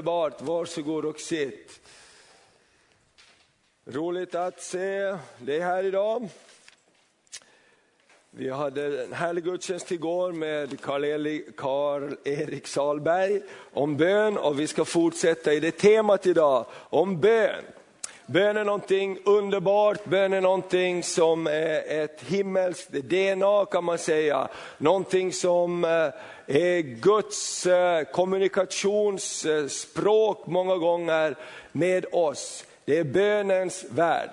Underbart, varsågod och sitt. Roligt att se dig här idag. Vi hade en härlig gudstjänst igår med Karl-Erik Salberg om bön och vi ska fortsätta i det temat idag, om bön. Bön är någonting underbart, bön är någonting som är ett himmelskt DNA kan man säga. Någonting som eh, är Guds eh, kommunikationsspråk många gånger med oss. Det är bönens värld.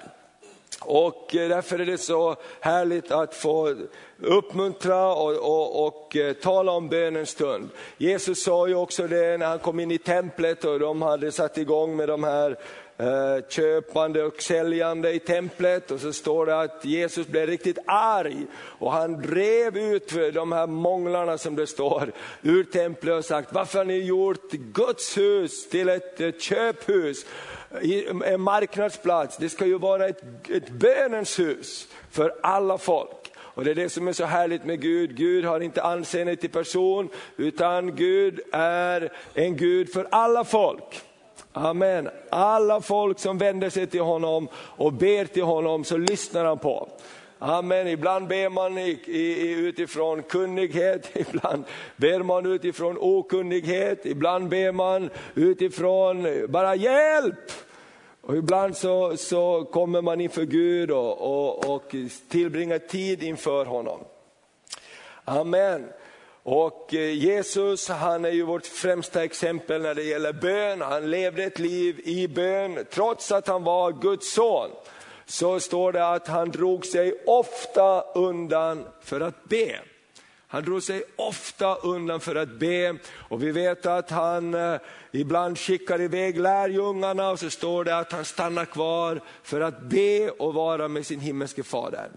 Och eh, därför är det så härligt att få uppmuntra och, och, och, tala om bönens stund. Jesus sa ju också det när han kom in i templet och de hade satt igång med de här Eh, köpande och säljande i templet och så står det att Jesus blev riktigt arg och han drev ut de här månglarna som det står ur templet och sagt varför har ni gjort Guds hus till ett eh, köphus, en marknadsplats, det ska ju vara ett, ett bönens hus för alla folk. Och det är det som är så härligt med Gud. Gud har inte anseende till person, utan Gud är en Gud för alla folk. Amen. Alla folk som vänder sig till honom och ber till honom så lyssnar han på. Amen. Ibland ber man i, i, utifrån kunnighet, ibland ber man utifrån okunnighet, ibland ber man utifrån bara hjälp. Och ibland så, så kommer man inför Gud och, och, och tillbringar tid inför honom. Amen. Och eh, Jesus han är ju vårt främsta exempel när det gäller bön. Han levde ett liv i bön trots att han var Guds son. Så står det att han drog sig ofta undan för att be. Han drog sig ofta undan för att be och vi vet att han eh, ibland skickar iväg lärjungarna och så står det att han stannar kvar för att be och vara med sin himmelske fader.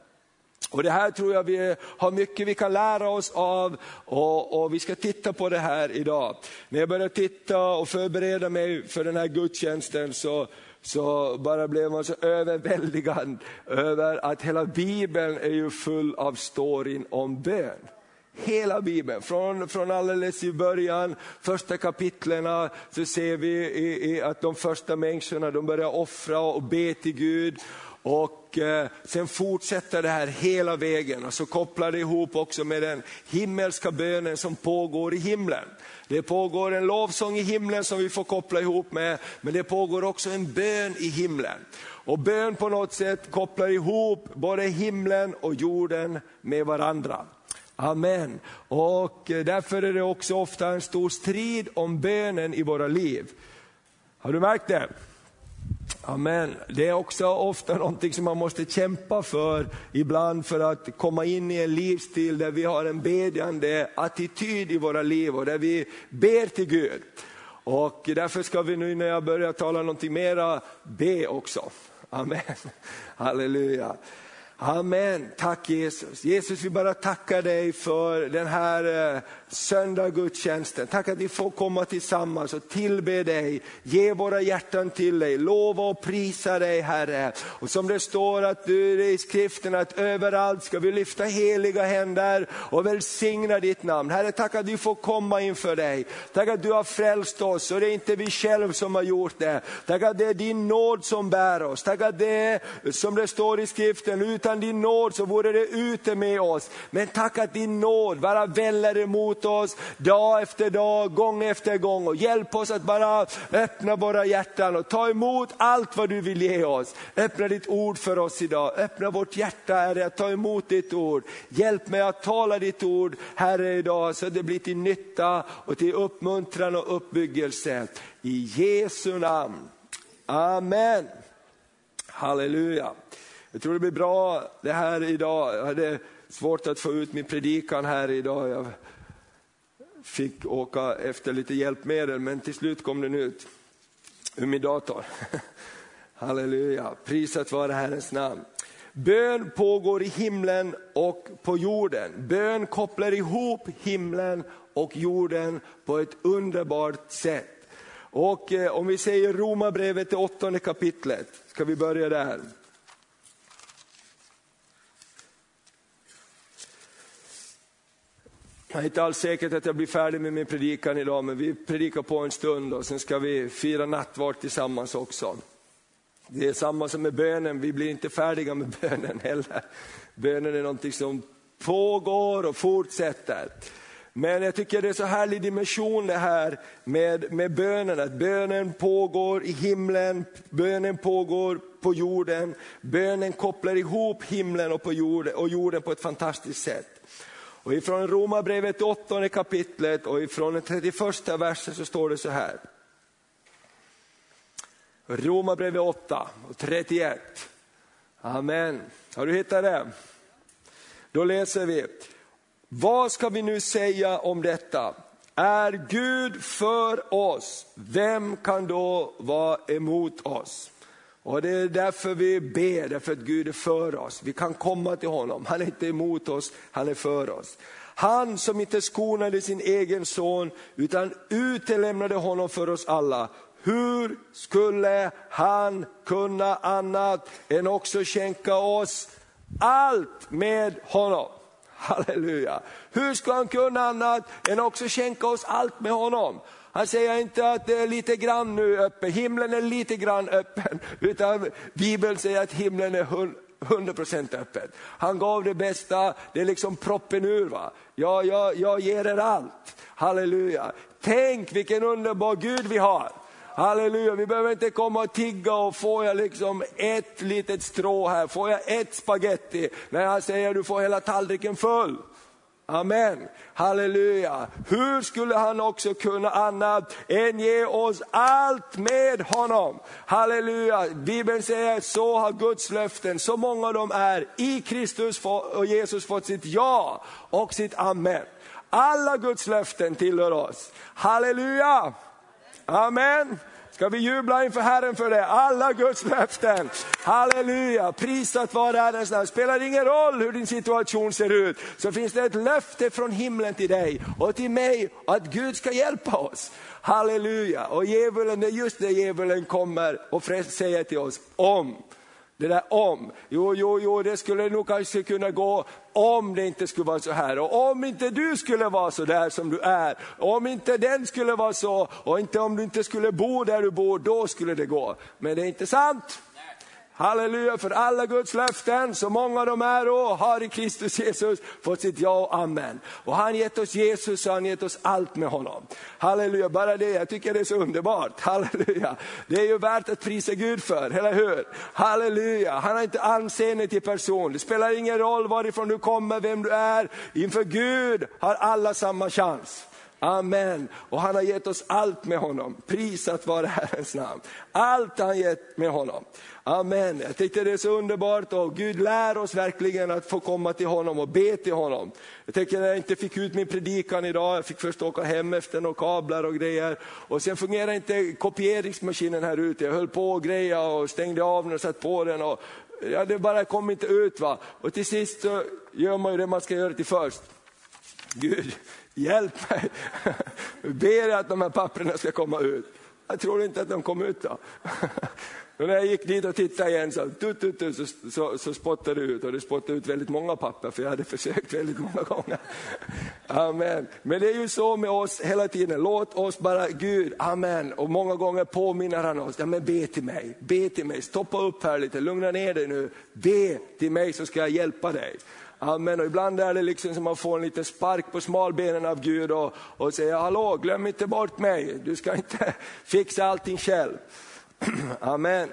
Och Det här tror jag vi har mycket vi kan lära oss av och, och, vi ska titta på det här idag. När jag började titta och förbereda mig för den här gudstjänsten så, så bara blev man så överväldigad över att hela bibeln är ju full av storyn om bön. Hela bibeln, från, från alldeles i början, första kapitlen så ser vi i, i att de första människorna de börjar offra och be till Gud. Och och eh, sen fortsätter det här hela vägen och så kopplar det ihop också med den himmelska bönen som pågår i himlen. Det pågår en lovsång i himlen som vi får koppla ihop med, men det pågår också en bön i himlen. Och bön på något sätt kopplar ihop både himlen och jorden med varandra. Amen. Och eh, därför är det också ofta en stor strid om bönen i våra liv. Har du märkt det? Amen. Det är också ofta någonting som man måste kämpa för ibland för att komma in i en livsstil där vi har en bedjande attityd i våra liv och där vi ber till Gud. Och därför ska vi nu när jag börjar tala någonting mera be också. Amen. Halleluja. Amen, tack Jesus. Jesus vi bara tackar dig för den här eh, söndaggudstjänsten. Tack att vi får komma tillsammans och tillbe dig, ge våra hjärtan till dig, lova och prisa dig Herre. Och som det står att du i skriften att överallt ska vi lyfta heliga händer och välsigna ditt namn. Herre tack att vi får komma inför dig. Tack att du har frälst oss och det är inte vi själva som har gjort det. Tack att det är din nåd som bär oss. Tack att det är som det står i skriften, utan din nåd så vore det ute med oss. Men tack att din nåd bara väller emot mot oss dag efter dag, gång efter gång. Och hjälp oss att bara öppna våra hjärtan och ta emot allt vad du vill ge oss. Öppna ditt ord för oss idag. Öppna vårt hjärta Herre, att ta emot ditt ord. Hjälp mig att tala ditt ord Herre idag så att det blir till nytta och till uppmuntran och uppbyggelse. I Jesu namn. Amen. Halleluja. Jag tror det blir bra det här idag. Jag hade svårt att få ut min predikan här idag. Jag fick åka efter lite hjälpmedel, men till slut kom den ut ur min dator. Halleluja, prisat vare Herrens namn. Bön pågår i himlen och på jorden. Bön kopplar ihop himlen och jorden på ett underbart sätt. Och eh, om vi säger Romarbrevet, det åttonde kapitlet, ska vi börja där. Jag är inte alls säkert att jag blir färdig med min predikan idag, men vi predikar på en stund och sen ska vi fira nattvard tillsammans också. Det är samma som med bönen, vi blir inte färdiga med bönen heller. Bönen är någonting som pågår och fortsätter. Men jag tycker det är så härlig dimension det här med, med bönen, att bönen pågår i himlen, bönen pågår på jorden, bönen kopplar ihop himlen och, på jorden, och jorden på ett fantastiskt sätt. Och ifrån Romarbrevet 8 kapitlet och ifrån den 31 versen så står det så här. Romarbrevet 8 och 31. Amen. Har du hittat det? Då läser vi. Vad ska vi nu säga om detta? Är Gud för oss, vem kan då vara emot oss? Och det är därför vi ber, därför att Gud är för oss. Vi kan komma till honom, han är inte emot oss, han är för oss. Han som inte skonade sin egen son utan utelämnade honom för oss alla. Hur skulle han kunna annat än också skänka oss allt med honom? Halleluja. Hur ska han kunna annat än också skänka oss allt med honom? Han säger inte att det är lite grann nu öppen, himlen är lite grann öppen, utan Bibeln säger att himlen är 100% öppen. Han gav det bästa, det är liksom proppen ur. Va? Jag, jag, jag ger er allt, halleluja. Tänk vilken underbar Gud vi har. Halleluja, vi behöver inte komma och tigga och får jag liksom ett litet strå här, får jag ett spaghetti? När han säger du får hela tallriken full. Amen, halleluja. Hur skulle han också kunna annat än ge oss allt med honom? Halleluja, Bibeln säger så har Guds löften, så många av dem är i Kristus och Jesus fått sitt ja och sitt amen. Alla Guds löften tillhör oss. Halleluja, amen. Ska vi jubla inför Herren för det? Alla Guds löften. Halleluja, prisat vare Herrens namn. Spelar ingen roll hur din situation ser ut, så finns det ett löfte från himlen till dig och till mig att Gud ska hjälpa oss. Halleluja, och djävulen, det är just det djävulen kommer och säger till oss, om det där om, jo, jo, jo, det skulle nog kanske kunna gå om det inte skulle vara så här. Och om inte du skulle vara så där som du är, om inte den skulle vara så, och inte om du inte skulle bo där du bor, då skulle det gå. Men det är inte sant. Halleluja för alla Guds löften, så många de är och har i Kristus Jesus fått sitt ja och amen. Och han gett oss Jesus och han gett oss allt med honom. Halleluja, bara det, jag tycker det är så underbart. Halleluja, det är ju värt att prisa Gud för, eller hur? Halleluja, han har inte anseende till person. Det spelar ingen roll varifrån du kommer, vem du är. Inför Gud har alla samma chans. Amen. Och han har gett oss allt med honom. Prisat vare Herrens namn. Allt har han gett med honom. Amen. Jag tyckte det är så underbart och Gud lär oss verkligen att få komma till honom och be till honom. Jag tänker när jag inte fick ut min predikan idag, jag fick först åka hem efter några kablar och grejer. Och sen fungerade inte kopieringsmaskinen här ute. Jag höll på och greja och stängde av den och satte på den. Och, ja, det bara kom inte ut. va. Och till sist så gör man ju det man ska göra till först. Gud, hjälp mig. Ber att de här papperna ska komma ut. Jag tror inte att de kom ut då. Och när jag gick dit och tittade igen så, tut, tut, tut, så, så, så spottade det ut och det spottade ut väldigt många papper för jag hade försökt väldigt många gånger. Amen. Men det är ju så med oss hela tiden, låt oss bara, Gud, amen. Och många gånger påminner han oss, ja men be till mig, be till mig, stoppa upp här lite, lugna ner dig nu, be till mig så ska jag hjälpa dig. Amen. Och ibland är det liksom som man får en liten spark på smalbenen av Gud och, och säger, hallå glöm inte bort mig, du ska inte fixa allting själv. Amen.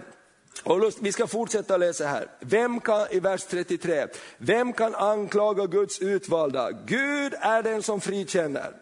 Och vi ska fortsätta läsa här. Vem kan, i vers 33, vem kan anklaga Guds utvalda? Gud är den som frikänner.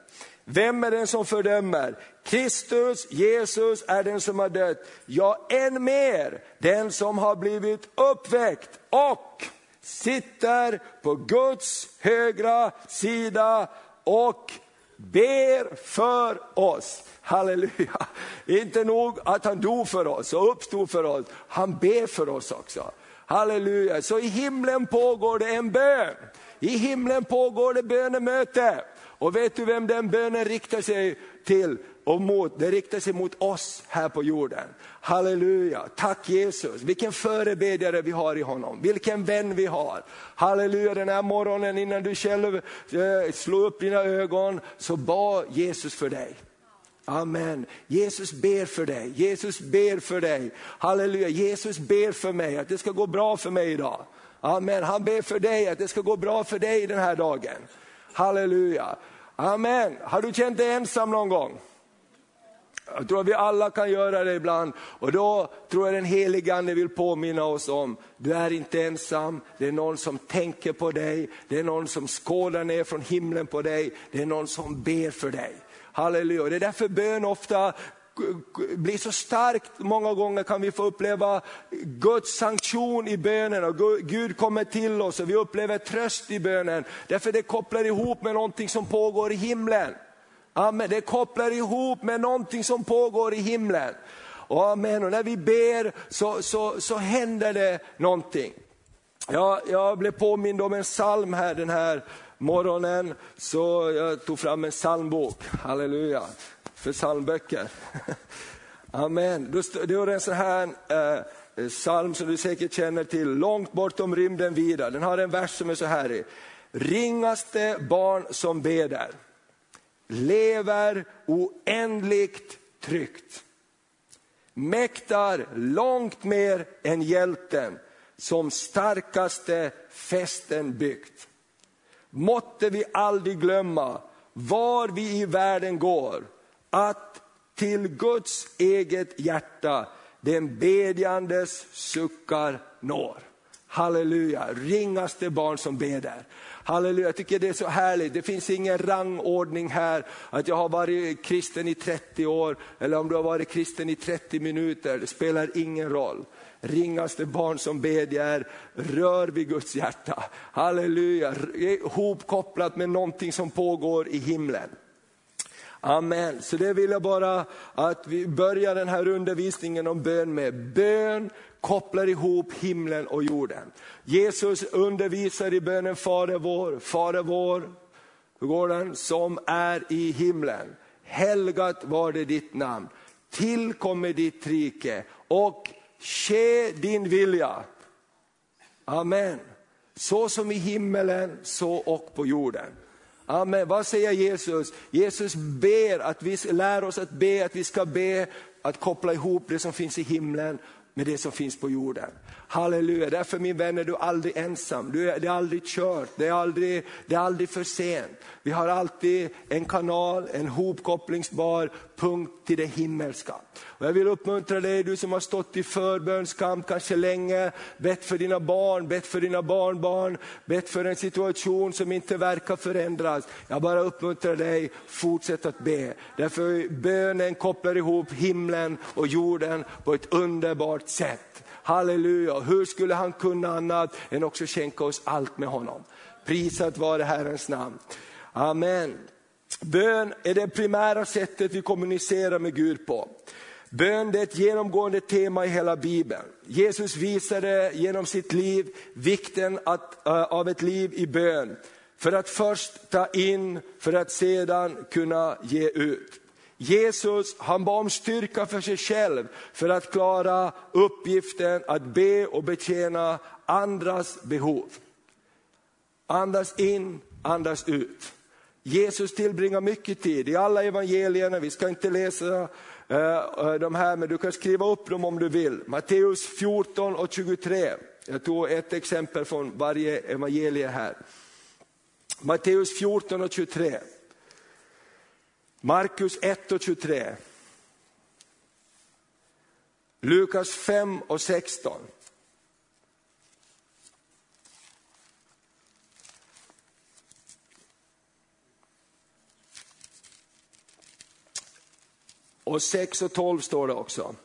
Vem är den som fördömer? Kristus, Jesus är den som har dött. Ja, än mer, den som har blivit uppväckt och sitter på Guds högra sida och ber för oss. Halleluja! Inte nog att han dog för oss och uppstod för oss, han ber för oss också. Halleluja! Så i himlen pågår det en bön. I himlen pågår det bönemöte. Och vet du vem den bönen riktar sig till? Och mot, det riktar sig mot oss här på jorden. Halleluja, tack Jesus. Vilken förebedjare vi har i honom, vilken vän vi har. Halleluja, den här morgonen innan du själv eh, slår upp dina ögon så bad Jesus för dig. Amen. Jesus ber för dig, Jesus ber för dig. Halleluja, Jesus ber för mig att det ska gå bra för mig idag. Amen, han ber för dig att det ska gå bra för dig den här dagen. Halleluja. Amen. Har du känt dig ensam någon gång? Jag tror att vi alla kan göra det ibland och då tror jag den helige Ande vill påminna oss om, du är inte ensam, det är någon som tänker på dig, det är någon som skådar ner från himlen på dig, det är någon som ber för dig. Halleluja, det är därför bön ofta blir så starkt. Många gånger kan vi få uppleva Guds sanktion i bönen och Gud kommer till oss och vi upplever tröst i bönen. Därför det kopplar ihop med någonting som pågår i himlen. Amen. Det kopplar ihop med någonting som pågår i himlen. Och amen. Och när vi ber så, så, så händer det någonting. Jag, jag blev påmind om en psalm här den här morgonen, så jag tog fram en psalmbok. Halleluja för psalmböcker. Amen. Det är en sån här eh, psalm som du säkert känner till, långt bortom rymden vida. Den har en vers som är så här i. Ringaste barn som beder, lever oändligt tryggt. Mäktar långt mer än hjälten som starkaste fästen byggt. Måtte vi aldrig glömma var vi i världen går, att till Guds eget hjärta den bedjandes suckar når. Halleluja, ringaste barn som ber där. Halleluja, jag tycker det är så härligt. Det finns ingen rangordning här, att jag har varit kristen i 30 år, eller om du har varit kristen i 30 minuter, det spelar ingen roll. Ringaste barn som bedjer, rör vid Guds hjärta. Halleluja, hopkopplat med någonting som pågår i himlen. Amen. Så det vill jag bara att vi börjar den här undervisningen om bön med. Bön kopplar ihop himlen och jorden. Jesus undervisar i bönen Fader vår, Fader vår, hur går den? Som är i himlen. Helgat var det ditt namn. Tillkommer ditt rike och ske din vilja. Amen. Så som i himmelen, så och på jorden. Amen. Vad säger Jesus? Jesus ber att vi lär oss att be, att vi ska be att koppla ihop det som finns i himlen med det som finns på jorden. Halleluja, därför min vän är du aldrig ensam, du är, det är aldrig kört, det är aldrig, det är aldrig för sent. Vi har alltid en kanal, en hopkopplingsbar punkt till det himmelska. Och jag vill uppmuntra dig, du som har stått i förbönskamp kanske länge, bett för dina barn, bett för dina barnbarn, bett för en situation som inte verkar förändras. Jag bara uppmuntrar dig, fortsätt att be. Därför bönen kopplar ihop himlen och jorden på ett underbart sätt. Halleluja, hur skulle han kunna annat än också skänka oss allt med honom. Prisat vare Herrens namn. Amen. Bön är det primära sättet vi kommunicerar med Gud på. Bön är ett genomgående tema i hela Bibeln. Jesus visade genom sitt liv vikten att, uh, av ett liv i bön. För att först ta in, för att sedan kunna ge ut. Jesus han bad om styrka för sig själv för att klara uppgiften att be och betjäna andras behov. Andas in, andas ut. Jesus tillbringar mycket tid i alla evangelierna, vi ska inte läsa eh, eh, de här men du kan skriva upp dem om du vill. Matteus 14 och 23. Jag tog ett exempel från varje evangelie här. Matteus 14 och 23. Markus 1 och 23. Lukas 5 och 16. Och 6 och 12 står det också.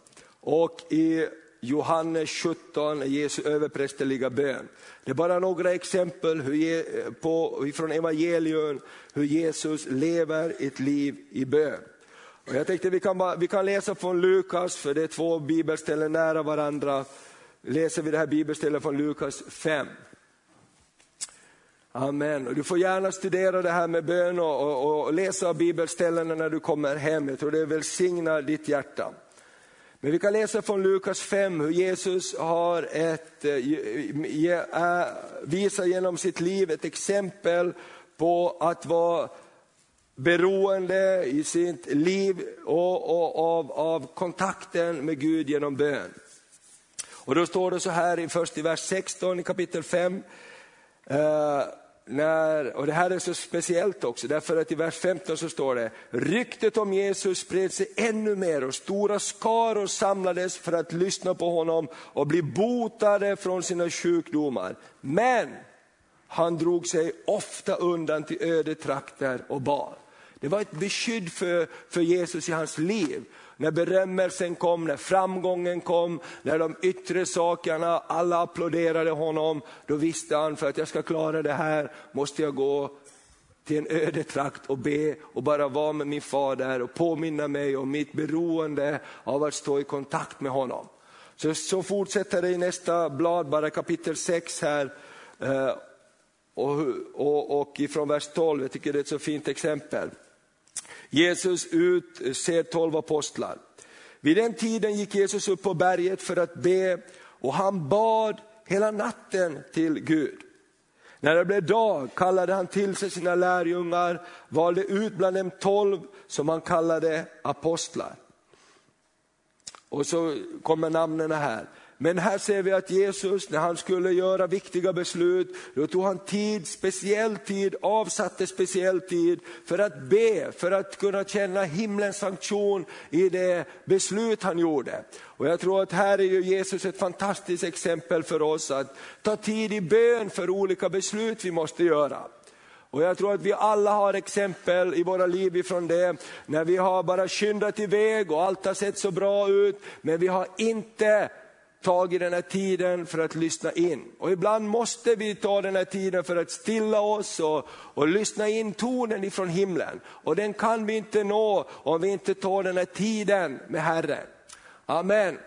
Och i Johannes 17, Jesu överprästerliga bön. Det är bara några exempel hur, på, från evangelium, hur Jesus lever ett liv i bön. Och jag tänkte vi kan, bara, vi kan läsa från Lukas, för det är två bibelställen nära varandra. Läser vi det här bibelstället från Lukas 5. Amen. Och du får gärna studera det här med bön och, och, och läsa bibelställena när du kommer hem. Jag tror det välsignar ditt hjärta. Men vi kan läsa från Lukas 5 hur Jesus har ett, eh, eh, visar genom sitt liv ett exempel på att vara beroende i sitt liv och, och av, av kontakten med Gud genom bön. Och då står det så här först i vers 16 i kapitel 5 när, och det här är så speciellt också, därför att i vers 15 så står det, ryktet om Jesus spred sig ännu mer och stora skaror samlades för att lyssna på honom och bli botade från sina sjukdomar. Men han drog sig ofta undan till öde trakter och bar. Det var ett beskydd för, för Jesus i hans liv. När berömmelsen kom, när framgången kom, när de yttre sakerna, alla applåderade honom, då visste han för att jag ska klara det här måste jag gå till en öde trakt och be och bara vara med min far där och påminna mig om mitt beroende av att stå i kontakt med honom. Så, så fortsätter det i nästa blad, bara kapitel 6 här. Eh, och, och, och ifrån vers 12, jag tycker det är ett så fint exempel. Jesus utser tolv apostlar. Vid den tiden gick Jesus upp på berget för att be och han bad hela natten till Gud. När det blev dag kallade han till sig sina lärjungar, valde ut bland dem tolv som han kallade apostlar. Och så kommer namnen här. Men här ser vi att Jesus, när han skulle göra viktiga beslut, då tog han tid, speciell tid, avsatte speciell tid för att be, för att kunna känna himlens sanktion i det beslut han gjorde. Och jag tror att här är ju Jesus ett fantastiskt exempel för oss att ta tid i bön för olika beslut vi måste göra. Och jag tror att vi alla har exempel i våra liv ifrån det, när vi har bara skyndat iväg och allt har sett så bra ut, men vi har inte tag i den här tiden för att lyssna in. Och ibland måste vi ta den här tiden för att stilla oss och, och lyssna in tonen ifrån himlen. Och den kan vi inte nå om vi inte tar den här tiden med Herren. Amen.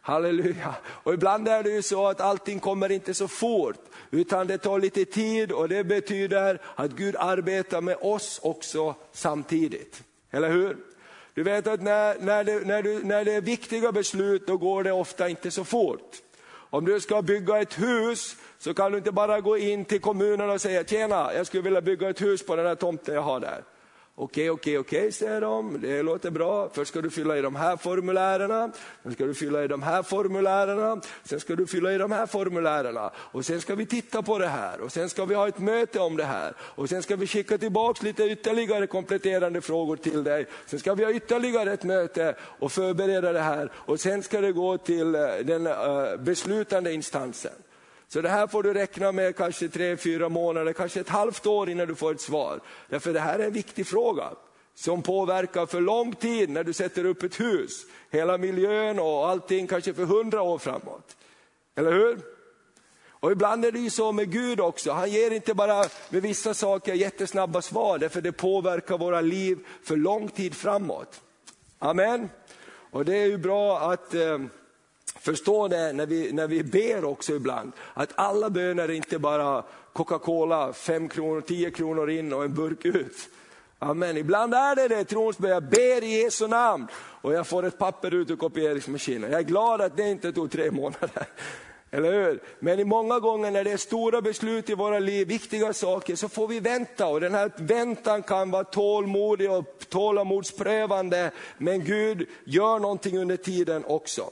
Halleluja. Och ibland är det ju så att allting kommer inte så fort, utan det tar lite tid och det betyder att Gud arbetar med oss också samtidigt. Eller hur? Du vet att när, när, det, när, du, när det är viktiga beslut, då går det ofta inte så fort. Om du ska bygga ett hus, så kan du inte bara gå in till kommunen och säga, tjena, jag skulle vilja bygga ett hus på den här tomten jag har där. Okej, okej, okej, säger de. Det låter bra. Först ska du fylla i de här formulärerna, sen ska du fylla i de här formulärerna, sen ska du fylla i de här formulärerna. Och sen ska vi titta på det här och sen ska vi ha ett möte om det här. Och sen ska vi skicka tillbaks lite ytterligare kompletterande frågor till dig. Sen ska vi ha ytterligare ett möte och förbereda det här. Och sen ska det gå till eh, den eh, beslutande instansen. Så det här får du räkna med kanske tre, fyra månader, kanske ett halvt år innan du får ett svar. Därför det här är en viktig fråga som påverkar för lång tid när du sätter upp ett hus. Hela miljön och allting kanske för hundra år framåt. Eller hur? Och ibland är det ju så med Gud också, han ger inte bara med vissa saker jättesnabba svar, därför det påverkar våra liv för lång tid framåt. Amen. Och det är ju bra att eh, Förstå det när vi, när vi ber också ibland, att alla böner är inte bara Coca-Cola, 5 kronor, 10 kronor in och en burk ut. Amen. Ibland är det det, trons. Jag ber i Jesu namn och jag får ett papper ut ur kopieringsmaskinen. Jag är glad att det inte tog tre månader. Eller hur? Men i många gånger när det är stora beslut i våra liv, viktiga saker, så får vi vänta. Och den här väntan kan vara tålmodig och tålamodsprövande. Men Gud gör någonting under tiden också.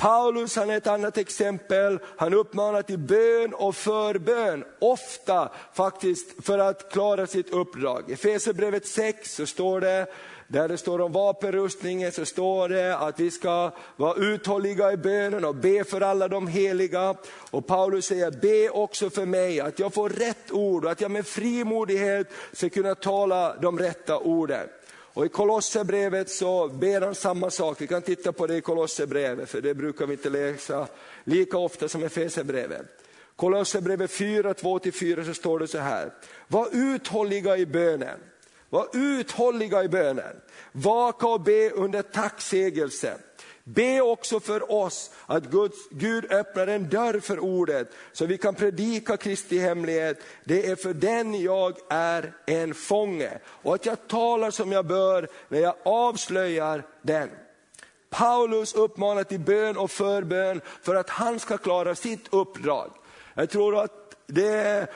Paulus han är ett annat exempel, han uppmanar till bön och förbön, ofta faktiskt för att klara sitt uppdrag. I Efesierbrevet 6 så står det, där det står om vapenrustningen så står det att vi ska vara uthålliga i bönen och be för alla de heliga. Och Paulus säger, be också för mig att jag får rätt ord och att jag med frimodighet ska kunna tala de rätta orden. Och i Kolosserbrevet så ber han samma sak, vi kan titta på det i Kolosserbrevet, för det brukar vi inte läsa lika ofta som Efesierbrevet. Kolosserbrevet 4, 2-4 så står det så här, var uthålliga i bönen. Var uthålliga i bönen. Vaka och be under tacksägelse. Be också för oss att Guds, Gud öppnar en dörr för ordet så vi kan predika Kristi hemlighet. Det är för den jag är en fånge och att jag talar som jag bör när jag avslöjar den. Paulus uppmanar till bön och förbön för att han ska klara sitt uppdrag. Jag tror att det är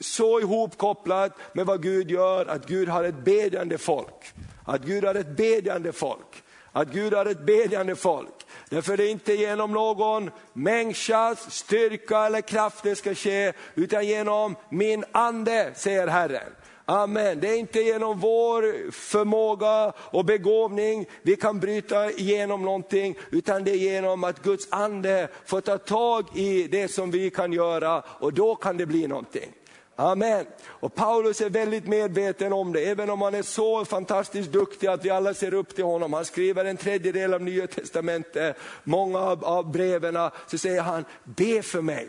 så ihopkopplat med vad Gud gör, att Gud har ett bedjande folk. Att Gud har ett bedjande folk. Att Gud har ett bedjande folk. Därför det är inte genom någon människas styrka eller kraft det ska ske, utan genom min ande, säger Herren. Amen. Det är inte genom vår förmåga och begåvning vi kan bryta igenom någonting, utan det är genom att Guds ande får ta tag i det som vi kan göra och då kan det bli någonting. Amen. Och Paulus är väldigt medveten om det, även om han är så fantastiskt duktig att vi alla ser upp till honom. Han skriver en tredjedel av Nya Testamentet, många av, av breven, så säger han, be för mig,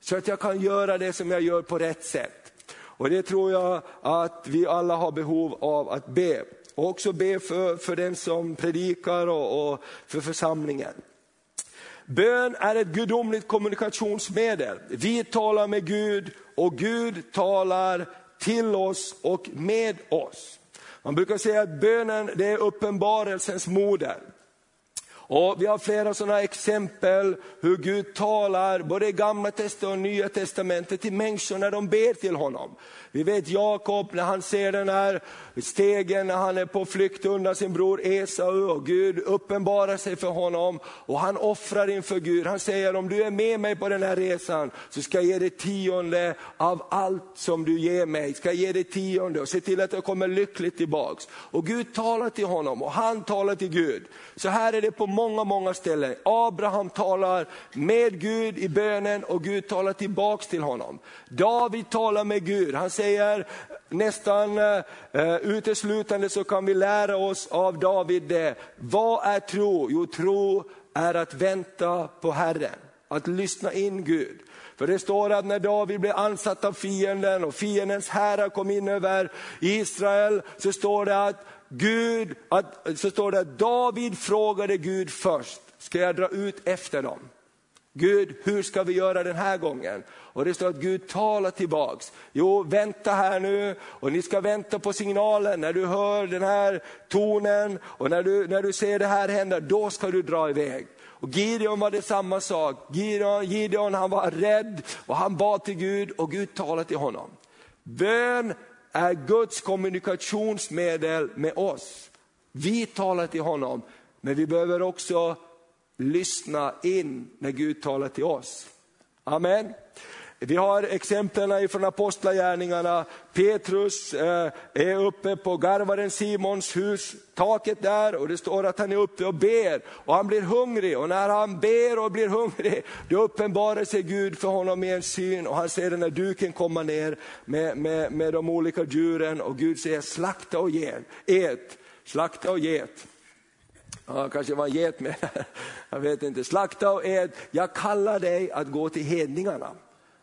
så att jag kan göra det som jag gör på rätt sätt. Och det tror jag att vi alla har behov av att be. Och också be för, för den som predikar och, och för församlingen. Bön är ett gudomligt kommunikationsmedel. Vi talar med Gud och Gud talar till oss och med oss. Man brukar säga att bönen det är uppenbarelsens moder. Och vi har flera sådana exempel hur Gud talar både i gamla testamentet och nya testamentet till människor när de ber till honom. Vi vet Jakob när han ser den här stegen när han är på flykt undan sin bror Esau och Gud uppenbarar sig för honom och han offrar inför Gud. Han säger om du är med mig på den här resan så ska jag ge dig tionde av allt som du ger mig. Ska jag ge dig tionde och se till att jag kommer lyckligt tillbaks. Och Gud talar till honom och han talar till Gud. Så här är det på många, många ställen. Abraham talar med Gud i bönen och Gud talar tillbaks till honom. David talar med Gud, han säger nästan eh, uteslutande så kan vi lära oss av David det. Vad är tro? Jo, tro är att vänta på Herren, att lyssna in Gud. För det står att när David blev ansatt av fienden och fiendens herrar kom in över Israel, så står det att Gud, att, så står det att David frågade Gud först, ska jag dra ut efter dem? Gud, hur ska vi göra den här gången? Och det står att Gud talar tillbaks. Jo, vänta här nu och ni ska vänta på signalen. När du hör den här tonen och när du, när du ser det här hända, då ska du dra iväg. Och Gideon var det samma sak. Gideon, Gideon han var rädd och han bad till Gud och Gud talade till honom. Bön är Guds kommunikationsmedel med oss. Vi talar till honom, men vi behöver också lyssna in när Gud talar till oss. Amen. Vi har exemplen från apostlagärningarna. Petrus eh, är uppe på garvaren Simons hus, taket där och det står att han är uppe och ber och han blir hungrig och när han ber och blir hungrig då uppenbarar sig Gud för honom i en syn och han ser den här duken komma ner med, med, med de olika djuren och Gud säger slakta och ge, ät, slakta och get. Ja, kanske var en get med, jag vet inte. Slakta och ät, jag kallar dig att gå till hedningarna.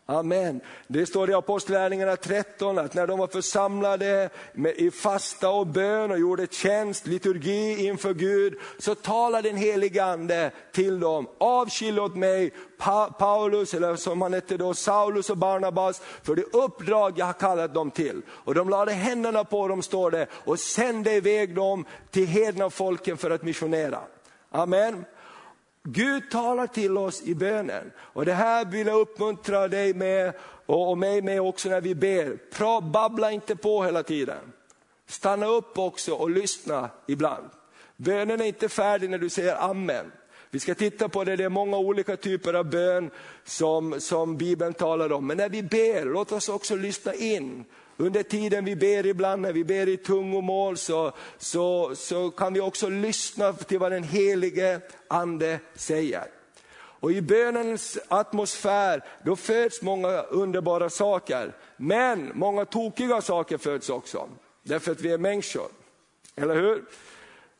Amen. Det står i Apostlagärningarna 13 att när de var församlade i fasta och bön och gjorde tjänst, liturgi inför Gud, så talade den helige ande till dem. Avskilj åt mig pa Paulus, eller som han hette då, Saulus och Barnabas, för det uppdrag jag har kallat dem till. Och de lade händerna på dem, står det, och sände iväg dem till hedna folken för att missionera. Amen. Gud talar till oss i bönen. Och det här vill jag uppmuntra dig med och mig med också när vi ber. Pra, babbla inte på hela tiden. Stanna upp också och lyssna ibland. Bönen är inte färdig när du säger amen. Vi ska titta på det, det är många olika typer av bön som, som Bibeln talar om. Men när vi ber, låt oss också lyssna in under tiden vi ber ibland, när vi ber i tungomål, så, så, så kan vi också lyssna till vad den helige ande säger. Och i bönens atmosfär, då föds många underbara saker. Men många tokiga saker föds också, därför att vi är människor. Eller hur?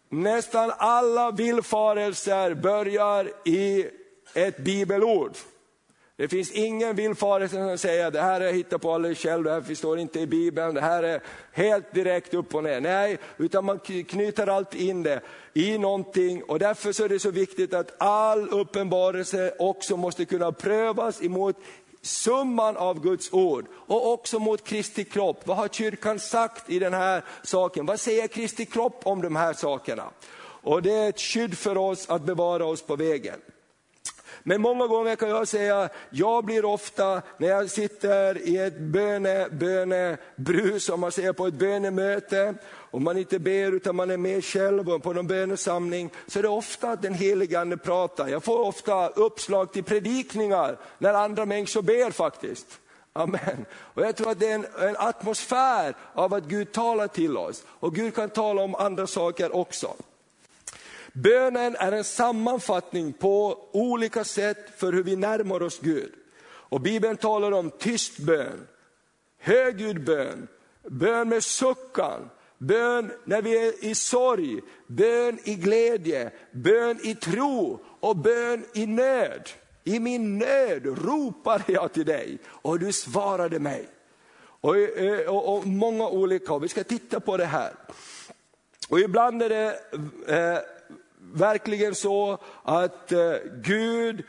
Nästan alla villfarelser börjar i ett bibelord. Det finns ingen villfarelse som säger det här är jag hittat på alldeles själv, det här står inte i Bibeln, det här är helt direkt upp och ner. Nej, utan man knyter alltid in det i någonting och därför så är det så viktigt att all uppenbarelse också måste kunna prövas emot summan av Guds ord och också mot Kristi kropp. Vad har kyrkan sagt i den här saken? Vad säger Kristi kropp om de här sakerna? Och det är ett skydd för oss att bevara oss på vägen. Men många gånger kan jag säga, jag blir ofta, när jag sitter i ett böne, bönebrus, om man säger på ett bönemöte, om man inte ber utan man är med själv på någon bönesamling, så är det ofta att den helige Ande pratar. Jag får ofta uppslag till predikningar när andra människor ber faktiskt. Amen. Och jag tror att det är en, en atmosfär av att Gud talar till oss. Och Gud kan tala om andra saker också. Bönen är en sammanfattning på olika sätt för hur vi närmar oss Gud. Och Bibeln talar om tyst bön, högljudd bön, bön med suckan, bön när vi är i sorg, bön i glädje, bön i tro och bön i nöd. I min nöd ropade jag till dig och du svarade mig. Och, eh, och, och många olika, och vi ska titta på det här. Och ibland är det eh, verkligen så att eh, Gud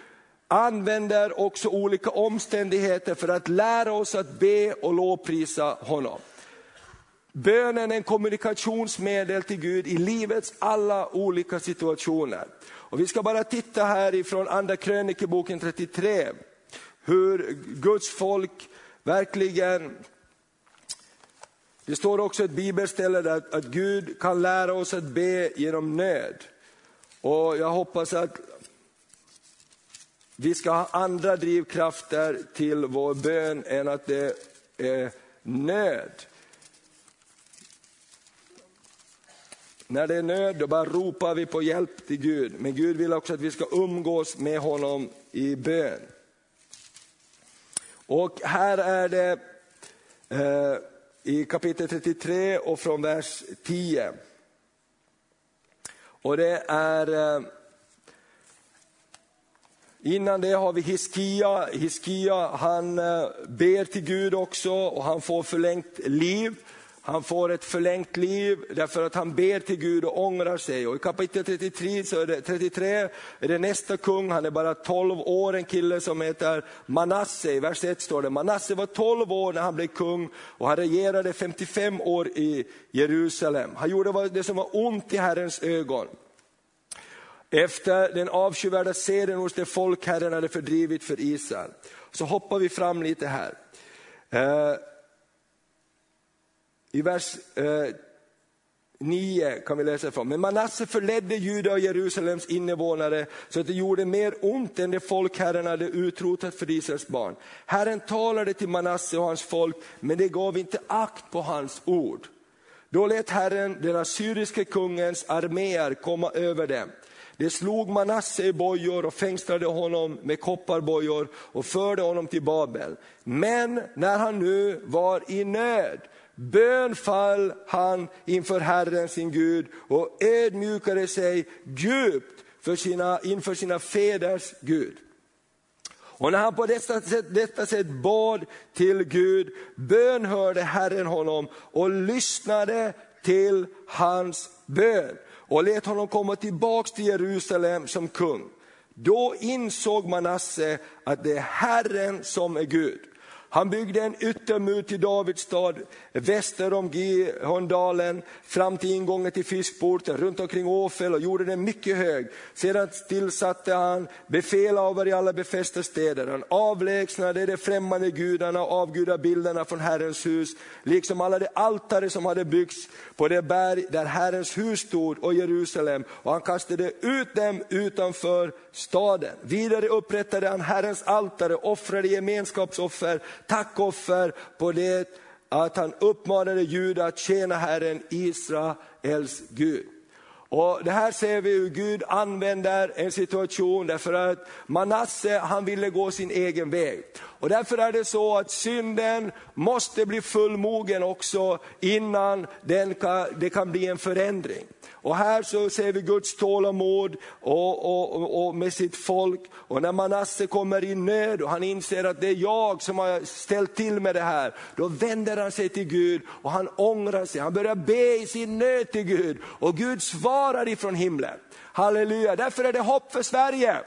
använder också olika omständigheter för att lära oss att be och lovprisa honom. Bönen är en kommunikationsmedel till Gud i livets alla olika situationer. Och vi ska bara titta här ifrån andra krönikeboken 33, hur Guds folk verkligen det står också ett bibelställe där att Gud kan lära oss att be genom nöd. Och jag hoppas att vi ska ha andra drivkrafter till vår bön än att det är nöd. När det är nöd, då bara ropar vi på hjälp till Gud. Men Gud vill också att vi ska umgås med honom i bön. Och här är det eh, i kapitel 33 och från vers 10. Och det är eh, Innan det har vi Hiskia. Hiskia han eh, ber till Gud också och han får förlängt liv. Han får ett förlängt liv därför att han ber till Gud och ångrar sig. Och I kapitel 33, så är det, 33 är det nästa kung, han är bara 12 år, en kille som heter Manasse. I vers 1 står det, Manasse var 12 år när han blev kung och han regerade 55 år i Jerusalem. Han gjorde det som var ont i Herrens ögon. Efter den avskyvärda seden hos det folk Herren hade fördrivit för Israel. Så hoppar vi fram lite här. Eh, i vers eh, 9 kan vi läsa ifrån. Men Manasse förledde Juda och Jerusalems invånare så att det gjorde mer ont än det folk Herren hade utrotat för Israels barn. Herren talade till Manasse och hans folk, men det gav inte akt på hans ord. Då lät Herren den assyriske kungens arméer komma över dem. De slog Manasse i bojor och fängslade honom med kopparbojor och förde honom till Babel. Men när han nu var i nöd bönfall han inför Herren sin Gud och ödmjukade sig djupt för sina, inför sina fäders Gud. Och när han på detta sätt, detta sätt bad till Gud bönhörde Herren honom och lyssnade till hans bön och lät honom komma tillbaks till Jerusalem som kung. Då insåg Manasse att det är Herren som är Gud. Han byggde en yttermur till Davids stad väster om Gihondalen fram till ingången till fiskporten runt omkring Åfel och gjorde den mycket hög. Sedan tillsatte han befälhavare i alla befästa städer. Han avlägsnade de främmande gudarna och avgudabilderna från Herrens hus, liksom alla de altare som hade byggts på det berg där Herrens hus stod och Jerusalem och han kastade ut dem utanför staden. Vidare upprättade han Herrens altare, offrade gemenskapsoffer, tackoffer på det att han uppmanade Juda att tjäna Herren Israels Gud. Och det här ser vi hur Gud använder en situation därför att Manasse han ville gå sin egen väg. Och därför är det så att synden måste bli fullmogen också innan den kan, det kan bli en förändring. Och här så ser vi Guds tålamod och, och, och, och med sitt folk. Och när Manasse kommer i nöd och han inser att det är jag som har ställt till med det här, då vänder han sig till Gud och han ångrar sig. Han börjar be i sin nöd till Gud och Gud svarar ifrån himlen. Halleluja, därför är det hopp för Sverige.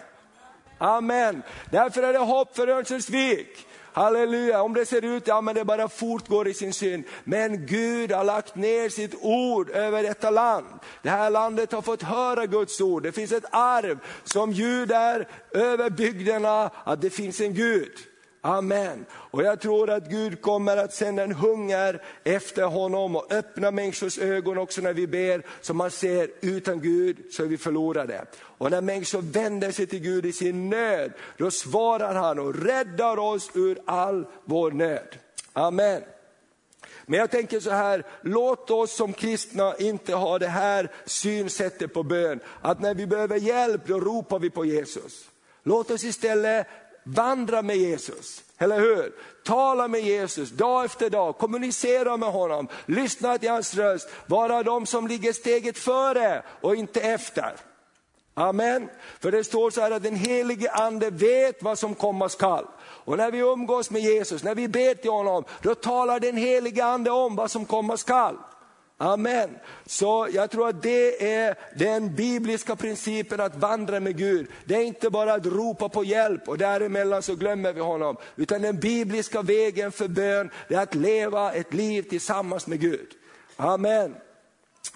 Amen. Därför är det hopp för Örnsköldsvik. Halleluja, om det ser ut, ja men det bara fortgår i sin synd. Men Gud har lagt ner sitt ord över detta land. Det här landet har fått höra Guds ord. Det finns ett arv som ljuder över bygderna, att det finns en Gud. Amen. Och jag tror att Gud kommer att sända en hunger efter honom och öppna människors ögon också när vi ber, så man ser utan Gud så är vi förlorade. Och när människor vänder sig till Gud i sin nöd, då svarar han och räddar oss ur all vår nöd. Amen. Men jag tänker så här, låt oss som kristna inte ha det här synsättet på bön, att när vi behöver hjälp då ropar vi på Jesus. Låt oss istället vandra med Jesus, eller hur? Tala med Jesus dag efter dag, kommunicera med honom, lyssna till hans röst, vara de som ligger steget före och inte efter. Amen. För det står så här att den helige ande vet vad som komma skall. Och när vi umgås med Jesus, när vi ber till honom, då talar den helige ande om vad som komma skall. Amen. Så jag tror att det är den bibliska principen att vandra med Gud. Det är inte bara att ropa på hjälp och däremellan så glömmer vi honom. Utan den bibliska vägen för bön, är att leva ett liv tillsammans med Gud. Amen.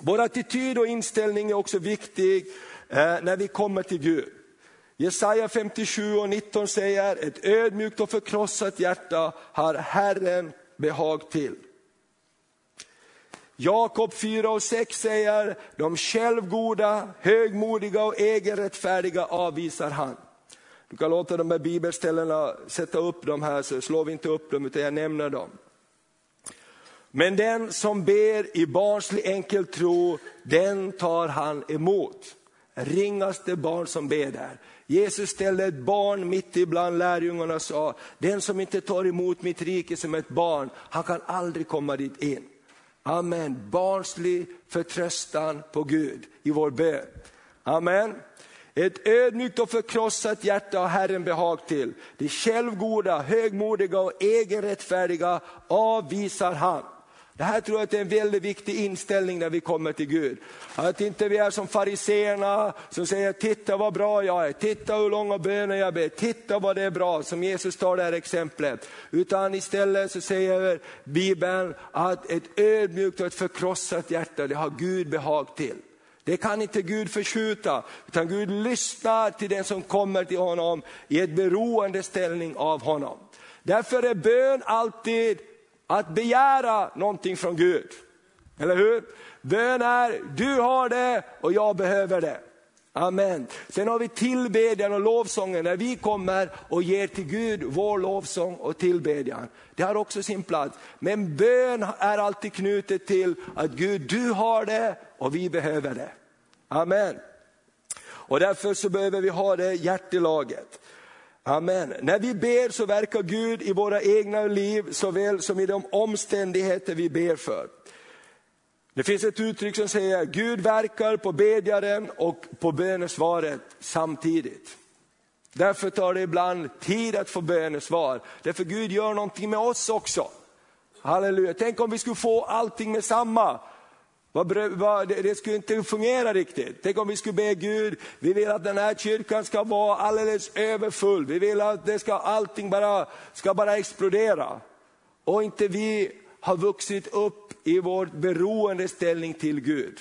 Vår attityd och inställning är också viktig eh, när vi kommer till Gud. Jesaja 57 och 19 säger, ett ödmjukt och förkrossat hjärta har Herren behag till. Jakob 4 och 6 säger, de självgoda, högmodiga och egenrättfärdiga avvisar han. Du kan låta de här bibelställena sätta upp dem här, så slår vi inte upp dem utan jag nämner dem. Men den som ber i barnslig enkel tro, den tar han emot. Ringaste barn som ber där. Jesus ställde ett barn mitt ibland lärjungarna och sa, den som inte tar emot mitt rike som ett barn, han kan aldrig komma dit in. Amen. Barnslig förtröstan på Gud i vår bön. Amen. Ett ödmjukt och förkrossat hjärta har Herren behag till. Det självgoda, högmodiga och egenrättfärdiga avvisar han. Det här tror jag är en väldigt viktig inställning när vi kommer till Gud. Att inte vi är som fariseerna som säger, titta vad bra jag är, titta hur långa böner jag ber, titta vad det är bra, som Jesus tar det här exemplet. Utan istället så säger Bibeln att ett ödmjukt och ett förkrossat hjärta, det har Gud behag till. Det kan inte Gud förskjuta, utan Gud lyssnar till den som kommer till honom i ett beroende ställning av honom. Därför är bön alltid att begära någonting från Gud. Eller hur? Bön är, du har det och jag behöver det. Amen. Sen har vi tillbedjan och lovsången när vi kommer och ger till Gud vår lovsång och tillbedjan. Det har också sin plats. Men bön är alltid knutet till att Gud, du har det och vi behöver det. Amen. Och därför så behöver vi ha det hjärtelaget. Amen. När vi ber så verkar Gud i våra egna liv såväl som i de omständigheter vi ber för. Det finns ett uttryck som säger Gud verkar på bedjaren och på bönesvaret samtidigt. Därför tar det ibland tid att få bönesvar. Därför Gud gör någonting med oss också. Halleluja, tänk om vi skulle få allting med samma. Det skulle inte fungera riktigt. Tänk om vi skulle be Gud, vi vill att den här kyrkan ska vara alldeles överfull. Vi vill att det ska, allting bara, ska bara explodera. Och inte vi har vuxit upp i vår beroendeställning till Gud.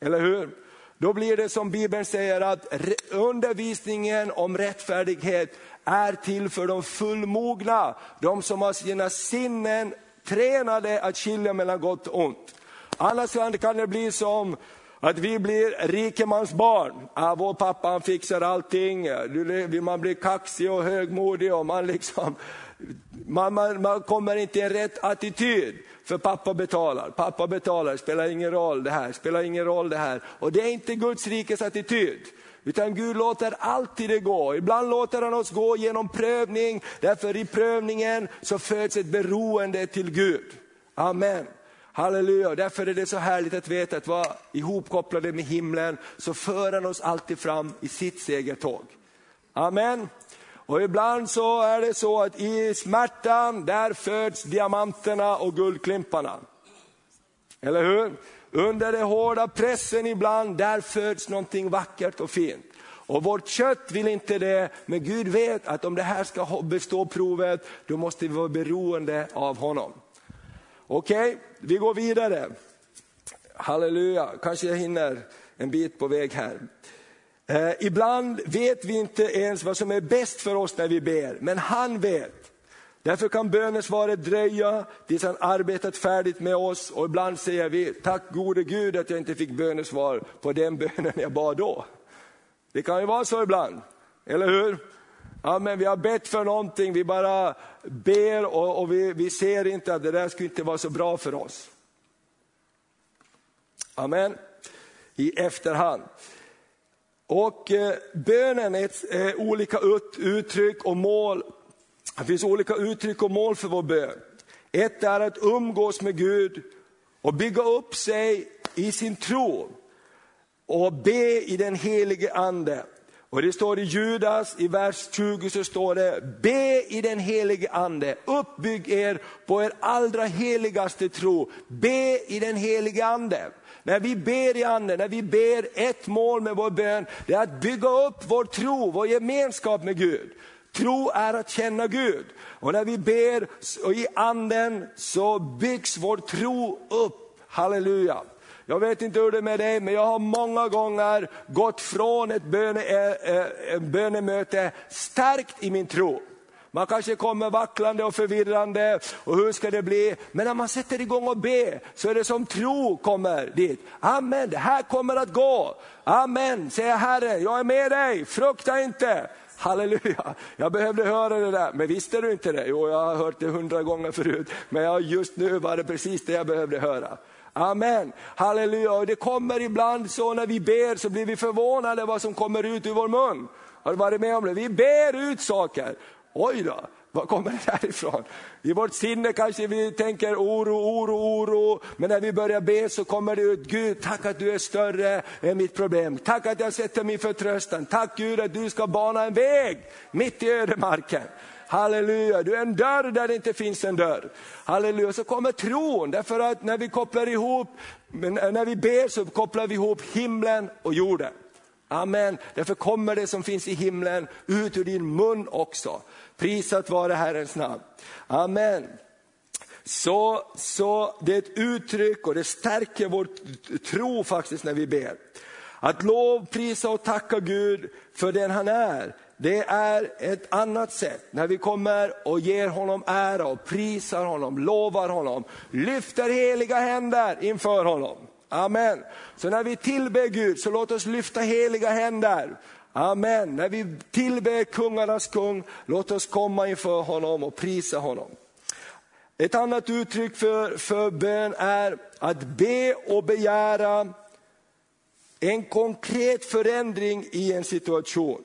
Eller hur? Då blir det som Bibeln säger att undervisningen om rättfärdighet är till för de fullmogna, de som har sina sinnen tränade att skilja mellan gott och ont. Annars kan det bli som att vi blir rikemans barn. Ah, vår pappa han fixar allting, man blir kaxig och högmodig och man liksom, Man, man, man kommer inte i en rätt attityd. För pappa betalar, pappa betalar, spelar ingen roll det här, spelar ingen roll det här. Och det är inte Guds rikes attityd. Utan Gud låter alltid det gå. Ibland låter han oss gå genom prövning, därför i prövningen så föds ett beroende till Gud. Amen. Halleluja, därför är det så härligt att veta att vara ihopkopplade med himlen, så för han oss alltid fram i sitt segertåg. Amen. Och ibland så är det så att i smärtan, där föds diamanterna och guldklimparna. Eller hur? Under den hårda pressen ibland, där föds någonting vackert och fint. Och vårt kött vill inte det, men Gud vet att om det här ska bestå provet, då måste vi vara beroende av honom. Okej, okay, vi går vidare. Halleluja, kanske jag hinner en bit på väg här. Eh, ibland vet vi inte ens vad som är bäst för oss när vi ber, men han vet. Därför kan bönesvaret dröja tills han arbetat färdigt med oss och ibland säger vi, tack gode Gud att jag inte fick bönesvar på den bönen jag bad då. Det kan ju vara så ibland, eller hur? Ja, men vi har bett för någonting, vi bara ber och, och vi, vi ser inte att det där skulle inte vara så bra för oss. Amen. I efterhand. Och eh, bönen är ett, eh, olika ut, uttryck och mål. Det finns olika uttryck och mål för vår bön. Ett är att umgås med Gud och bygga upp sig i sin tro och be i den helige ande. Och det står i Judas, i vers 20 så står det, be i den helige ande, uppbygg er på er allra heligaste tro, be i den helige ande. När vi ber i anden, när vi ber ett mål med vår bön, det är att bygga upp vår tro, vår gemenskap med Gud. Tro är att känna Gud. Och när vi ber i anden så byggs vår tro upp. Halleluja. Jag vet inte hur det är med dig, men jag har många gånger gått från ett böne, äh, bönemöte stärkt i min tro. Man kanske kommer vacklande och förvirrande och hur ska det bli? Men när man sätter igång och ber så är det som tro kommer dit. Amen, det här kommer att gå. Amen, säger Herren, jag är med dig, frukta inte. Halleluja, jag behövde höra det där. Men visste du inte det? Jo, jag har hört det hundra gånger förut. Men just nu var det precis det jag behövde höra. Amen, halleluja. Och det kommer ibland så när vi ber så blir vi förvånade vad som kommer ut ur vår mun. Har du varit med om det? Vi ber ut saker oj då, var kommer det här ifrån? I vårt sinne kanske vi tänker oro, oro, oro, men när vi börjar be så kommer det ut, Gud tack att du är större än mitt problem. Tack att jag sätter min förtröstan. Tack Gud att du ska bana en väg mitt i ödemarken. Halleluja, du är en dörr där det inte finns en dörr. Halleluja, så kommer tron, därför att när vi kopplar ihop, eh, när vi ber så kopplar vi ihop himlen och jorden. Amen, därför kommer det som finns i himlen ut ur din mun också. Prisat vare Herrens namn. Amen. Så, så det är ett uttryck och det stärker vår tro faktiskt när vi ber. Att lovprisa och tacka Gud för den han är, det är ett annat sätt. När vi kommer och ger honom ära och prisar honom, lovar honom, lyfter heliga händer inför honom. Amen. Så när vi tillber Gud, så låt oss lyfta heliga händer. Amen. När vi tillber kungarnas kung, låt oss komma inför honom och prisa honom. Ett annat uttryck för, för bön är att be och begära en konkret förändring i en situation.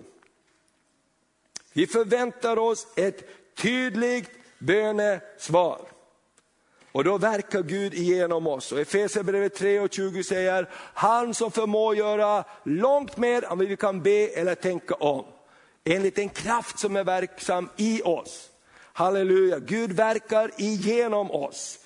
Vi förväntar oss ett tydligt bönesvar. Och då verkar Gud igenom oss. Och Efesierbrevet 3 och 20 säger, han som förmår göra långt mer än vad vi kan be eller tänka om. Enligt en kraft som är verksam i oss. Halleluja, Gud verkar igenom oss.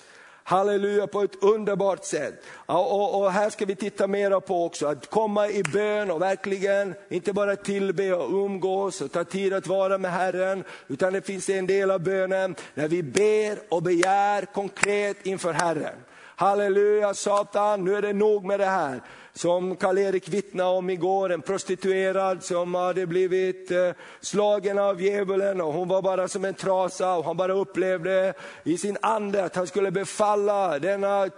Halleluja, på ett underbart sätt. Och, och, här ska vi titta mera på också, att komma i bön och verkligen inte bara tillbe och umgås och ta tid att vara med Herren, utan det finns en del av bönen när vi ber och begär konkret inför Herren. Halleluja Satan, nu är det nog med det här. Som Karl-Erik vittnade om igår, en prostituerad som hade blivit eh, slagen av djävulen och hon var bara som en trasa och han bara upplevde i sin ande att han skulle befalla denna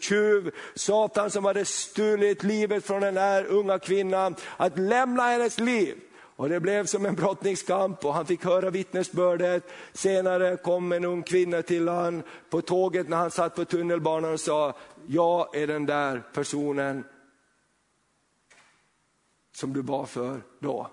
tjuv, Satan som hade stulit livet från den här unga kvinnan, att lämna hennes liv. Och det blev som en brottningskamp och han fick höra vittnesbördet. Senare kom en ung kvinna till honom på tåget när han satt på tunnelbanan och sa, jag är den där personen som du bad för då.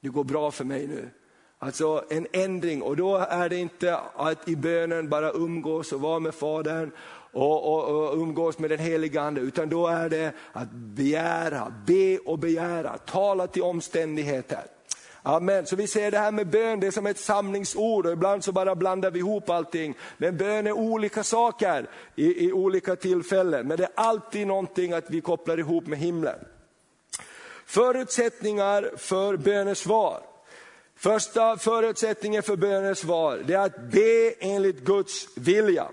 Det går bra för mig nu. Alltså en ändring och då är det inte att i bönen bara umgås och vara med Fadern och, och, och umgås med den helige Ande, utan då är det att begära, be och begära, tala till omständigheter. Amen. Så vi ser det här med bön, det är som ett samlingsord och ibland så bara blandar vi ihop allting. Men bön är olika saker i, i olika tillfällen, men det är alltid någonting att vi kopplar ihop med himlen. Förutsättningar för bönesvar. Första förutsättningen för bönesvar, det är att be enligt Guds vilja.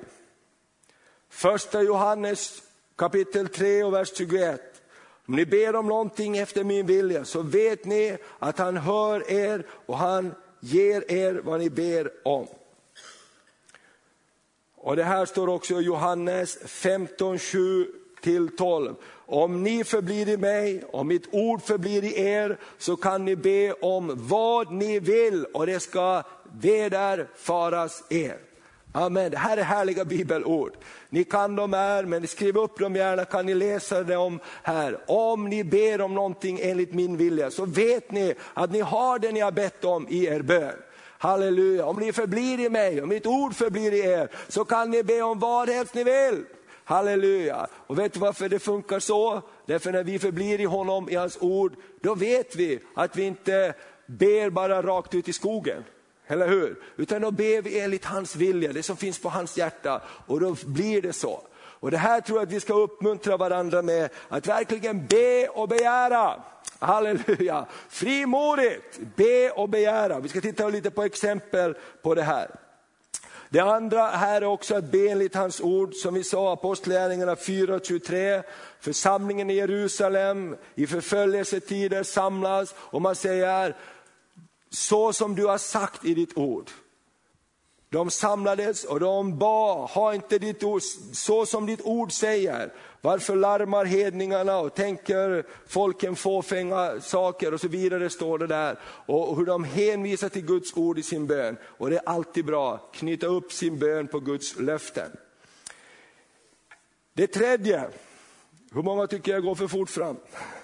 Första Johannes kapitel 3 och vers 21. Om ni ber om någonting efter min vilja så vet ni att han hör er och han ger er vad ni ber om. Och Det här står också i Johannes 15, 7 till 12. Om ni förblir i mig, och mitt ord förblir i er, så kan ni be om vad ni vill och det ska vederfaras er. Amen. Det här är härliga bibelord. Ni kan dem här, men skriv upp dem gärna, kan ni läsa dem här. Om ni ber om någonting enligt min vilja, så vet ni att ni har det ni har bett om i er bön. Halleluja, om ni förblir i mig, om mitt ord förblir i er, så kan ni be om vad helst ni vill. Halleluja! Och vet du varför det funkar så? Därför när vi förblir i honom, i hans ord, då vet vi att vi inte ber bara rakt ut i skogen. Eller hur? Utan då ber vi enligt hans vilja, det som finns på hans hjärta. Och då blir det så. Och det här tror jag att vi ska uppmuntra varandra med, att verkligen be och begära. Halleluja! Frimodigt, be och begära. Vi ska titta lite på exempel på det här. Det andra här är också att be enligt hans ord, som vi sa, Apostlagärningarna 4.23. Församlingen i Jerusalem i förföljelsetider samlas och man säger, så som du har sagt i ditt ord. De samlades och de bad, ha inte ditt ord, så som ditt ord säger. Varför larmar hedningarna och tänker folken fåfänga saker och så vidare står det där. Och hur de hänvisar till Guds ord i sin bön. Och det är alltid bra, knyta upp sin bön på Guds löften. Det tredje, hur många tycker jag går för fort fram?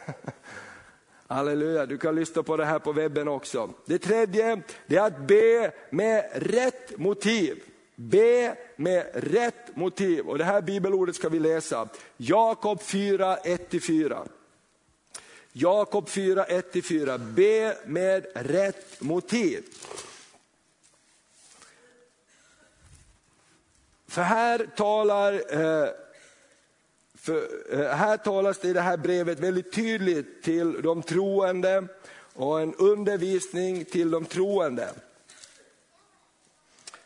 Halleluja, du kan lyssna på det här på webben också. Det tredje, det är att be med rätt motiv. Be med rätt motiv. Och det här bibelordet ska vi läsa. Jakob 4, 1-4. Jakob 4, 1-4. Be med rätt motiv. För här talar eh, för eh, här talas det i det här brevet väldigt tydligt till de troende och en undervisning till de troende.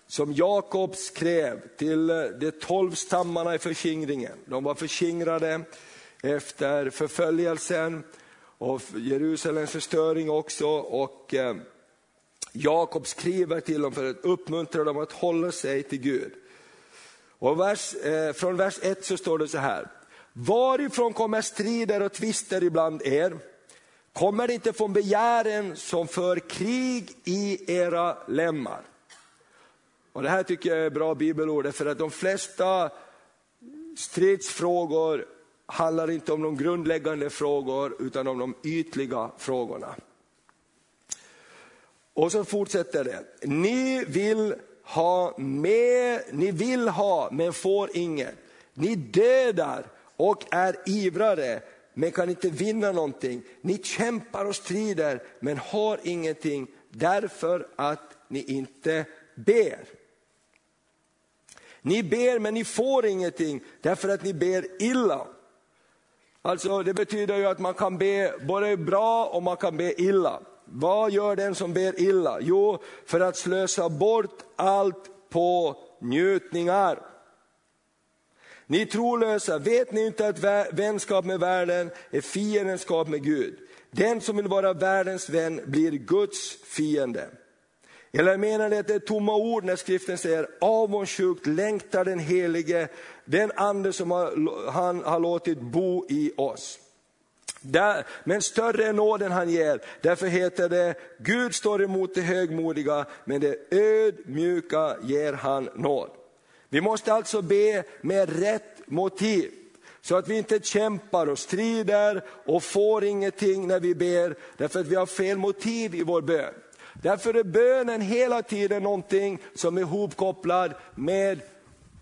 Som Jakob skrev till eh, de tolv stammarna i förskingringen. De var förskingrade efter förföljelsen och Jerusalems förstöring också. Och eh, Jakob skriver till dem för att uppmuntra dem att hålla sig till Gud. Och vers, från vers 1 så står det så här. Varifrån kommer strider och tvister ibland er? Kommer det inte från begären som för krig i era lemmar? Och det här tycker jag är bra bibelord, för att de flesta stridsfrågor handlar inte om de grundläggande frågor, utan om de ytliga frågorna. Och så fortsätter det. Ni vill ha med, ni vill ha men får inget. Ni dödar och är ivrare men kan inte vinna någonting. Ni kämpar och strider men har ingenting därför att ni inte ber. Ni ber men ni får ingenting därför att ni ber illa. Alltså det betyder ju att man kan be både bra och man kan be illa. Vad gör den som ber illa? Jo, för att slösa bort allt på njutningar. Ni trolösa, vet ni inte att vänskap med världen är fiendskap med Gud? Den som vill vara världens vän blir Guds fiende. Eller menar ni att det är tomma ord när skriften säger avundsjukt längtar den helige, den ande som har, han har låtit bo i oss. Där, men större är nåden han ger. Därför heter det, Gud står emot det högmodiga, men det ödmjuka ger han nåd. Vi måste alltså be med rätt motiv. Så att vi inte kämpar och strider och får ingenting när vi ber, därför att vi har fel motiv i vår bön. Därför är bönen hela tiden någonting som är ihopkopplad med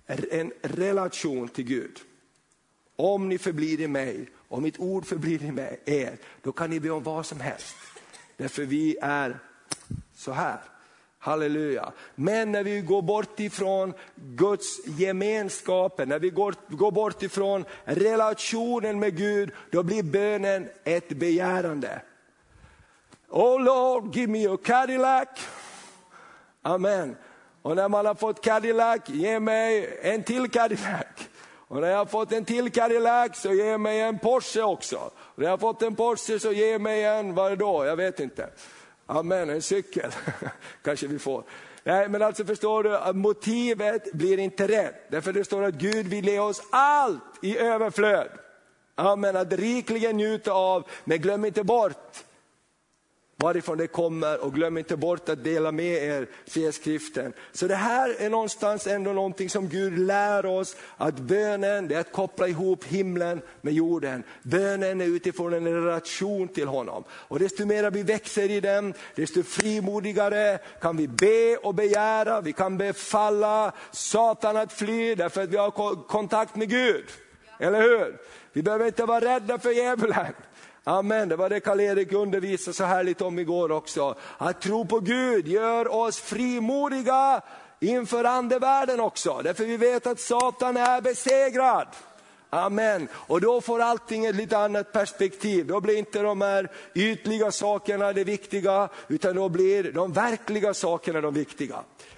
en relation till Gud. Om ni förblir i mig, om mitt ord förblir i mig, er, då kan ni be om vad som helst. Därför vi är så här. Halleluja. Men när vi går bort ifrån Guds gemenskapen, när vi går, går bort ifrån relationen med Gud, då blir bönen ett begärande. Oh Lord, give me a Cadillac. Amen. Och när man har fått Cadillac, ge mig en till Cadillac. Och när jag har fått en till Cadillac så ge mig en Porsche också. Och när jag har fått en Porsche så ge mig en, vad är det då? Jag vet inte. Amen, en cykel kanske vi får. Nej, men alltså förstår du, att motivet blir inte rätt. Därför det står att Gud vill ge oss allt i överflöd. Amen, att rikligen njuta av, men glöm inte bort varifrån det kommer och glöm inte bort att dela med er, säger skriften. Så det här är någonstans ändå någonting som Gud lär oss, att bönen det är att koppla ihop himlen med jorden. Bönen är utifrån en relation till honom. Och desto mer vi växer i den, desto frimodigare kan vi be och begära, vi kan befalla Satan att fly därför att vi har kontakt med Gud. Eller hur? Vi behöver inte vara rädda för djävulen. Amen, det var det Karl-Erik undervisade så härligt om igår också. Att tro på Gud gör oss frimodiga inför andevärlden också. Därför vi vet att Satan är besegrad. Amen. Och då får allting ett lite annat perspektiv. Då blir inte de här ytliga sakerna det viktiga, utan då blir de verkliga sakerna de viktiga.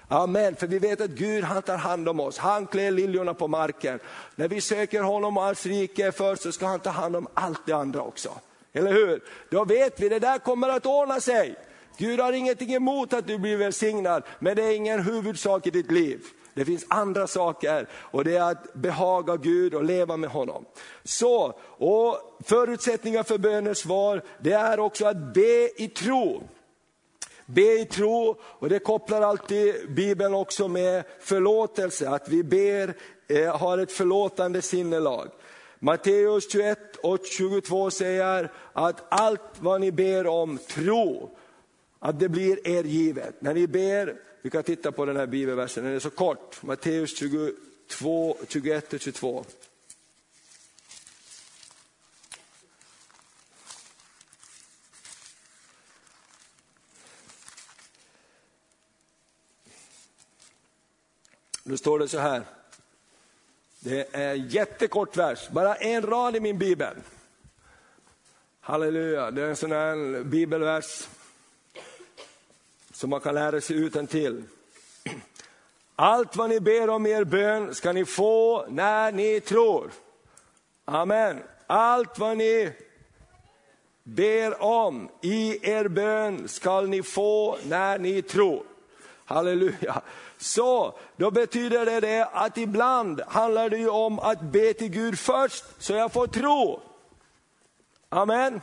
Amen, för vi vet att Gud han tar hand om oss, han klär liljorna på marken. När vi söker honom och hans rike först så ska han ta hand om allt det andra också. Eller hur? Då vet vi, det där kommer att ordna sig. Gud har ingenting emot att du blir välsignad, men det är ingen huvudsak i ditt liv. Det finns andra saker och det är att behaga Gud och leva med honom. Så, och förutsättningar för bönesvar, det är också att be i tro. Be i tro, och det kopplar alltid Bibeln också med förlåtelse, att vi ber, eh, har ett förlåtande sinnelag. Matteus 21 och 22 säger att allt vad ni ber om, tro att det blir er givet. När ni ber, vi kan titta på den här bibelversen, den är så kort, Matteus 22, 21 och 22. Nu står det så här. Det är en jättekort vers, bara en rad i min bibel. Halleluja, det är en sån här bibelvers som man kan lära sig utan till. Allt vad ni ber om i er bön ska ni få när ni tror. Amen. Allt vad ni ber om i er bön skall ni få när ni tror. Halleluja. Så då betyder det, det att ibland handlar det ju om att be till Gud först så jag får tro. Amen.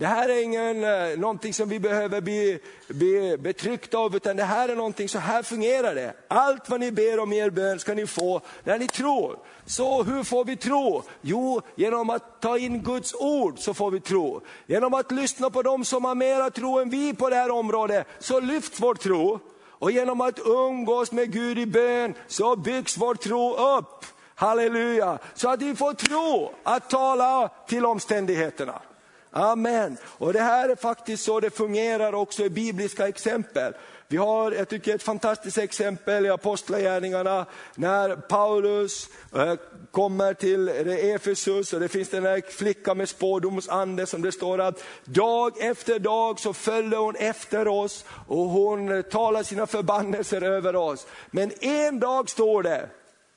Det här är ingen, eh, någonting som vi behöver bli, bli betryckta av, utan det här är någonting, så här fungerar det. Allt vad ni ber om i er bön ska ni få när ni tror. Så hur får vi tro? Jo, genom att ta in Guds ord så får vi tro. Genom att lyssna på dem som har mera tro än vi på det här området, så lyfts vår tro. Och genom att umgås med Gud i bön så byggs vår tro upp. Halleluja! Så att vi får tro att tala till omständigheterna. Amen. Och det här är faktiskt så det fungerar också i bibliska exempel. Vi har, jag tycker ett fantastiskt exempel i Apostlagärningarna när Paulus eh, kommer till Efesus och det finns den här flickan med spådomsande som det står att dag efter dag så följde hon efter oss och hon talar sina förbannelser över oss. Men en dag står det,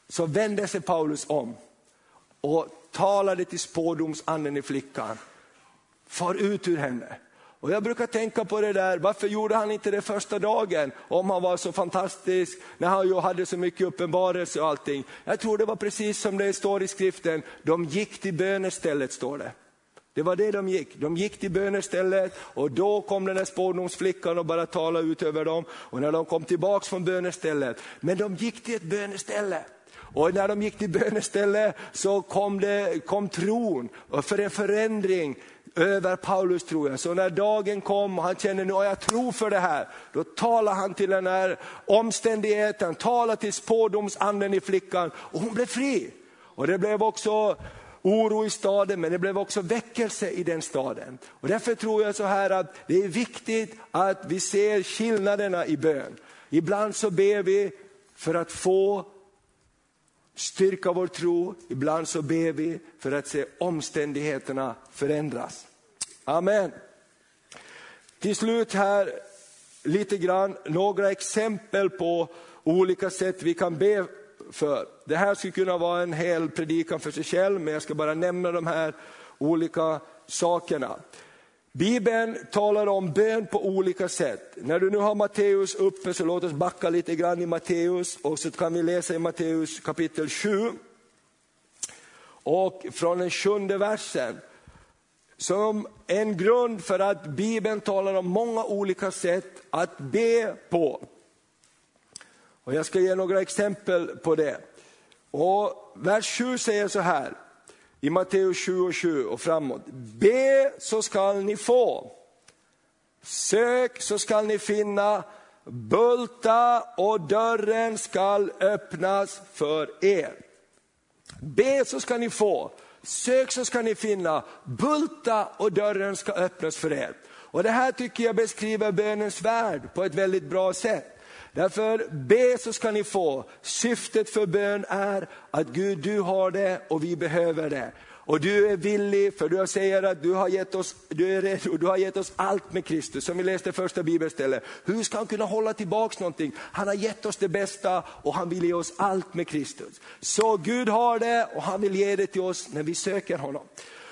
så vände sig Paulus om och talade till spådomsanden i flickan. Far ut ur henne. Och jag brukar tänka på det där, varför gjorde han inte det första dagen? Om han var så fantastisk, när han ju hade så mycket uppenbarelse och allting. Jag tror det var precis som det står i skriften, de gick till bönestället står det. Det var det de gick. De gick till bönestället och då kom den där spårdomsflickan och bara talade ut över dem. Och när de kom tillbaks från bönestället, men de gick till ett böneställe. Och när de gick till bönestället så kom, det, kom tron för en förändring över Paulus tror jag. Så när dagen kom och han kände nu har jag tro för det här, då talar han till den här omständigheten, talar till spådomsanden i flickan och hon blev fri. Och det blev också oro i staden, men det blev också väckelse i den staden. Och därför tror jag så här att det är viktigt att vi ser skillnaderna i bön. Ibland så ber vi för att få styrka vår tro, ibland så ber vi för att se omständigheterna förändras. Amen. Till slut här lite grann några exempel på olika sätt vi kan be för. Det här skulle kunna vara en hel predikan för sig själv, men jag ska bara nämna de här olika sakerna. Bibeln talar om bön på olika sätt. När du nu har Matteus uppe så låt oss backa lite grann i Matteus och så kan vi läsa i Matteus kapitel 7. Och från den sjunde versen. Som en grund för att Bibeln talar om många olika sätt att be på. Och jag ska ge några exempel på det. Och vers 7 säger så här, i Matteus 7 och 7 och framåt. Be så skall ni få. Sök så skall ni finna. Bulta och dörren skall öppnas för er. Be så skall ni få. Sök så skall ni finna. Bulta och dörren ska öppnas för er. Och Det här tycker jag beskriver bönens värld på ett väldigt bra sätt. Därför be så ska ni få. Syftet för bön är att Gud du har det och vi behöver det. Och du är villig, för du säger att du har gett oss, du är redo, du har gett oss allt med Kristus, som vi läste första bibelstället. Hur ska han kunna hålla tillbaks någonting? Han har gett oss det bästa och han vill ge oss allt med Kristus. Så Gud har det och han vill ge det till oss när vi söker honom.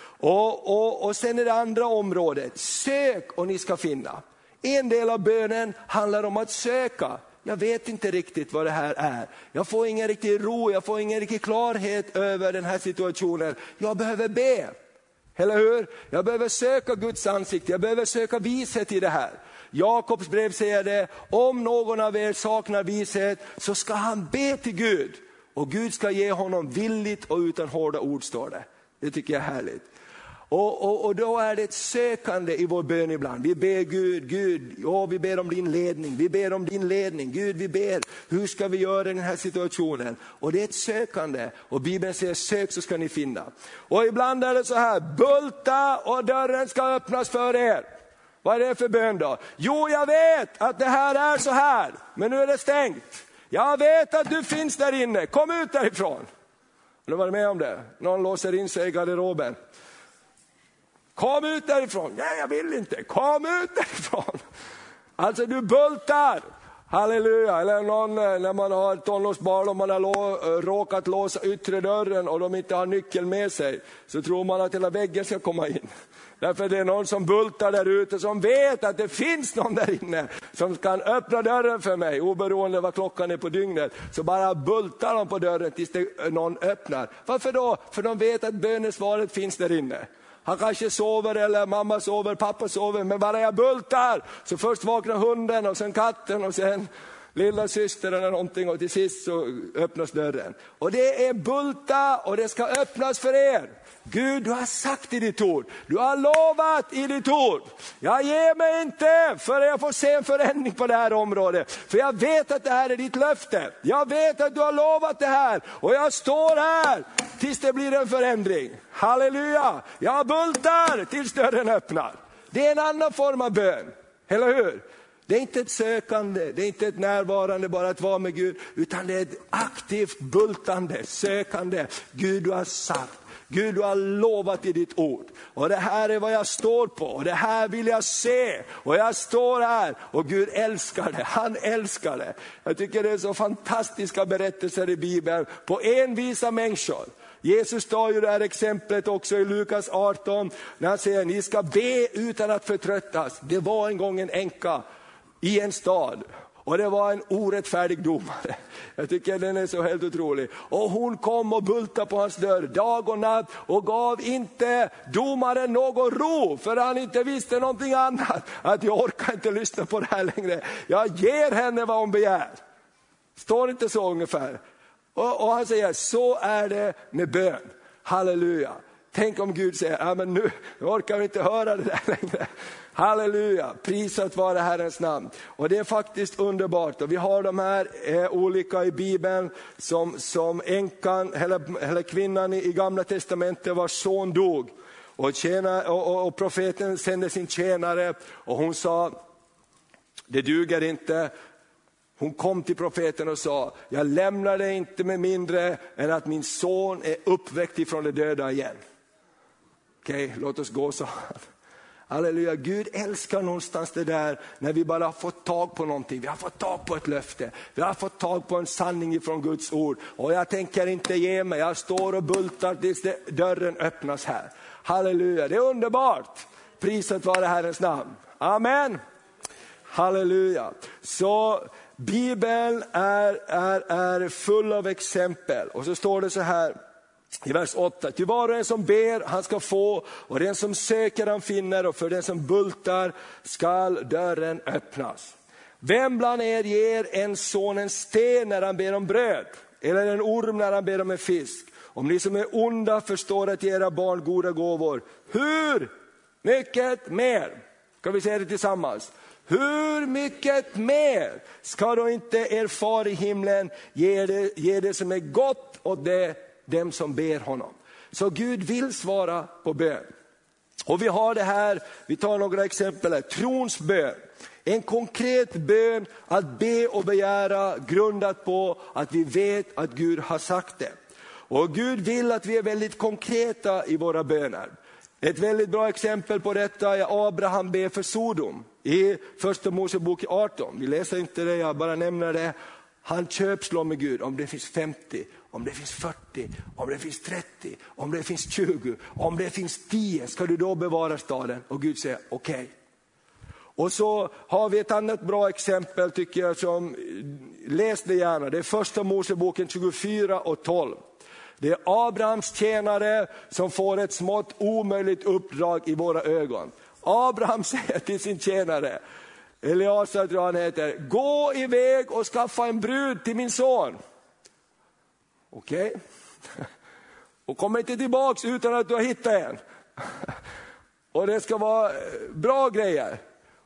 Och, och, och sen är det andra området, sök och ni ska finna. En del av bönen handlar om att söka jag vet inte riktigt vad det här är. Jag får ingen riktig ro, jag får ingen riktig klarhet över den här situationen. Jag behöver be. Eller hur? Jag behöver söka Guds ansikte, jag behöver söka vishet i det här. Jakobs brev säger det, om någon av er saknar vishet så ska han be till Gud. Och Gud ska ge honom villigt och utan hårda ord står det. Det tycker jag är härligt. Och, och, och, då är det ett sökande i vår bön ibland. Vi ber Gud, Gud, ja, vi ber om din ledning, vi ber om din ledning. Gud, vi ber, hur ska vi göra i den här situationen? Och det är ett sökande. Och Bibeln säger sök så ska ni finna. Och ibland är det så här, bulta och dörren ska öppnas för er. Vad är det för bön då? Jo, jag vet att det här är så här, men nu är det stängt. Jag vet att du finns där inne, kom ut därifrån. Har du varit med om det? Någon låser in sig i garderoben. Kom ut därifrån. Nej, jag vill inte. Kom ut därifrån. Alltså du bultar. Halleluja, eller någon, eh, när man har tonårsbarn och man har lå, eh, råkat låsa yttre dörren och de inte har nyckeln med sig, så tror man att hela väggen ska komma in. Därför det är någon som bultar där ute som vet att det finns någon där inne som kan öppna dörren för mig, oberoende vad klockan är på dygnet. Så bara bultar de på dörren tills det, eh, någon öppnar. Varför då? För de vet att bönesvaret finns där inne. Han kanske sover eller mamma sover, pappa sover, men bara jag bultar så först vaknar hunden och sen katten och sen lilla syster eller någonting och till sist så öppnas dörren. Och det är bulta och det ska öppnas för er. Gud, du har sagt i ditt ord, du har lovat i ditt ord. Jag ger mig inte förrän jag får se en förändring på det här området. För jag vet att det här är ditt löfte. Jag vet att du har lovat det här och jag står här tills det blir en förändring. Halleluja, jag bultar tills dörren öppnar. Det är en annan form av bön, eller hur? Det är inte ett sökande, det är inte ett närvarande bara att vara med Gud, utan det är ett aktivt bultande, sökande. Gud du har sagt, Gud du har lovat i ditt ord. Och det här är vad jag står på, och det här vill jag se. Och jag står här och Gud älskar det, han älskar det. Jag tycker det är så fantastiska berättelser i Bibeln på envisa människor. Jesus tar ju det här exemplet också i Lukas 18, när han säger ni ska be utan att förtröttas. Det var en gång en änka i en stad och det var en orättfärdig domare. Jag tycker den är så helt otrolig. Och hon kom och bultade på hans dörr dag och natt och gav inte domaren någon ro för han inte visste någonting annat. Att jag orkar inte lyssna på det här längre. Jag ger henne vad hon begär. Står inte så ungefär? Och, och han säger, så är det med bön. Halleluja. Tänk om Gud säger, ja, men nu orkar vi inte höra det där längre. Halleluja, prisat vare Herrens namn. Och det är faktiskt underbart. Och vi har de här eh, olika i Bibeln, som, som änkan, eller, eller kvinnan i, i gamla testamentet vars son dog. Och, tjäna, och, och, och profeten sände sin tjänare och hon sa, det duger inte, hon kom till profeten och sa, jag lämnar dig inte med mindre än att min son är uppväckt ifrån de döda igen. Okej, okay, låt oss gå, sa han. Halleluja, Gud älskar någonstans det där när vi bara har fått tag på någonting. Vi har fått tag på ett löfte, vi har fått tag på en sanning ifrån Guds ord. Och jag tänker inte ge mig, jag står och bultar tills dörren öppnas här. Halleluja, det är underbart. Priset vare Herrens namn. Amen. Halleluja. Så Bibeln är, är, är full av exempel. Och så står det så här, i vers 8, ty var och en som ber han ska få och den som söker han finner och för den som bultar skall dörren öppnas. Vem bland er ger en son en sten när han ber om bröd eller en orm när han ber om en fisk? Om ni som är onda förstår att ge era barn goda gåvor, hur mycket mer? Kan vi säga det tillsammans? Hur mycket mer ska då inte er far i himlen ge det, ge det som är gott åt det dem som ber honom. Så Gud vill svara på bön. Och vi har det här, vi tar några exempel här, trons bön. En konkret bön att be och begära grundat på att vi vet att Gud har sagt det. Och Gud vill att vi är väldigt konkreta i våra böner. Ett väldigt bra exempel på detta är Abraham ber för Sodom i första Mosebok 18. Vi läser inte det, jag bara nämner det. Han köpslår med Gud om det finns 50, om det finns 40, om det finns 30, om det finns 20, om det finns 10, ska du då bevara staden? Och Gud säger okej. Okay. Och så har vi ett annat bra exempel tycker jag, som, läs det gärna, det är första Moseboken 24 och 12. Det är Abrahams tjänare som får ett smått omöjligt uppdrag i våra ögon. Abraham säger till sin tjänare, Eliasar tror han heter, gå iväg och skaffa en brud till min son. Okej? Okay. Och kom inte tillbaks utan att du har hittat en. Och det ska vara eh, bra grejer.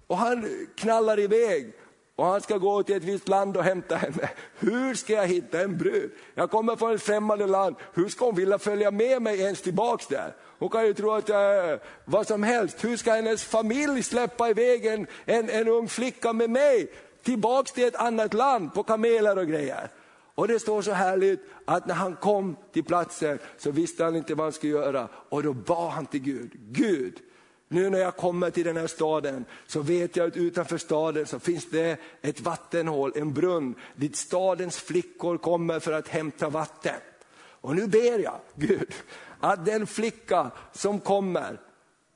Och han knallar iväg och han ska gå till ett visst land och hämta henne. Hur ska jag hitta en brud? Jag kommer från ett främmande land, hur ska hon vilja följa med mig ens tillbaks där? Hon kan ju tro att jag är vad som helst. Hur ska hennes familj släppa iväg en, en, en ung flicka med mig tillbaks till ett annat land på kameler och grejer? Och det står så härligt att när han kom till platsen så visste han inte vad han skulle göra och då bad han till Gud. Gud, nu när jag kommer till den här staden så vet jag att utanför staden så finns det ett vattenhål, en brunn, dit stadens flickor kommer för att hämta vatten. Och nu ber jag Gud att den flicka som kommer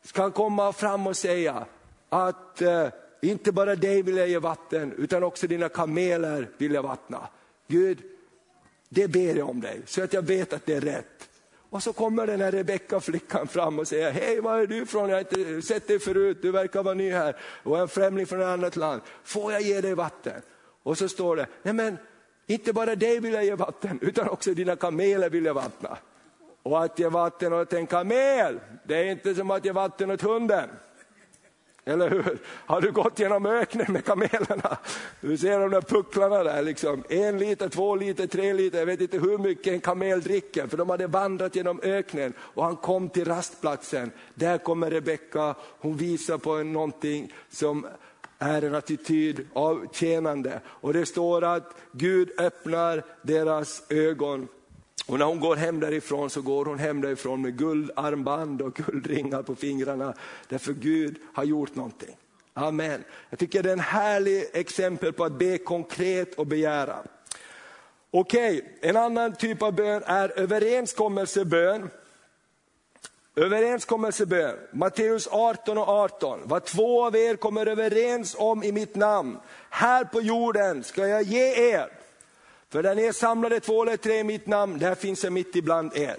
ska komma fram och säga att eh, inte bara dig vill jag ge vatten utan också dina kameler vill jag vattna. Gud, det ber jag om dig så att jag vet att det är rätt. Och så kommer den här Rebecka-flickan fram och säger, hej var är du ifrån? Jag har inte sett dig förut, du verkar vara ny här och en främling från ett annat land. Får jag ge dig vatten? Och så står det, nej men inte bara dig vill jag ge vatten utan också dina kameler vill jag vattna. Och att ge vatten åt en kamel, det är inte som att ge vatten åt hunden. Eller hur? Har du gått genom öknen med kamelerna? Du ser de där pucklarna där, liksom. en liter, två liter, tre liter, jag vet inte hur mycket en kamel dricker, för de hade vandrat genom öknen och han kom till rastplatsen. Där kommer Rebecka, hon visar på någonting som är en attityd av tjänande. Och det står att Gud öppnar deras ögon och när hon går hem därifrån så går hon hem därifrån med guldarmband och guldringar på fingrarna. Därför Gud har gjort någonting. Amen. Jag tycker det är en härlig exempel på att be konkret och begära. Okej, okay. en annan typ av bön är överenskommelsebön. Överenskommelsebön, Matteus 18 och 18. Vad två av er kommer överens om i mitt namn, här på jorden ska jag ge er. För där ni är samlade två eller tre i mitt namn, där finns jag mitt ibland er.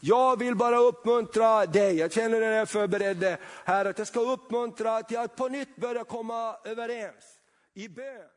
Jag vill bara uppmuntra dig, jag känner när jag förberedde här att jag ska uppmuntra till att på nytt börja komma överens i bön.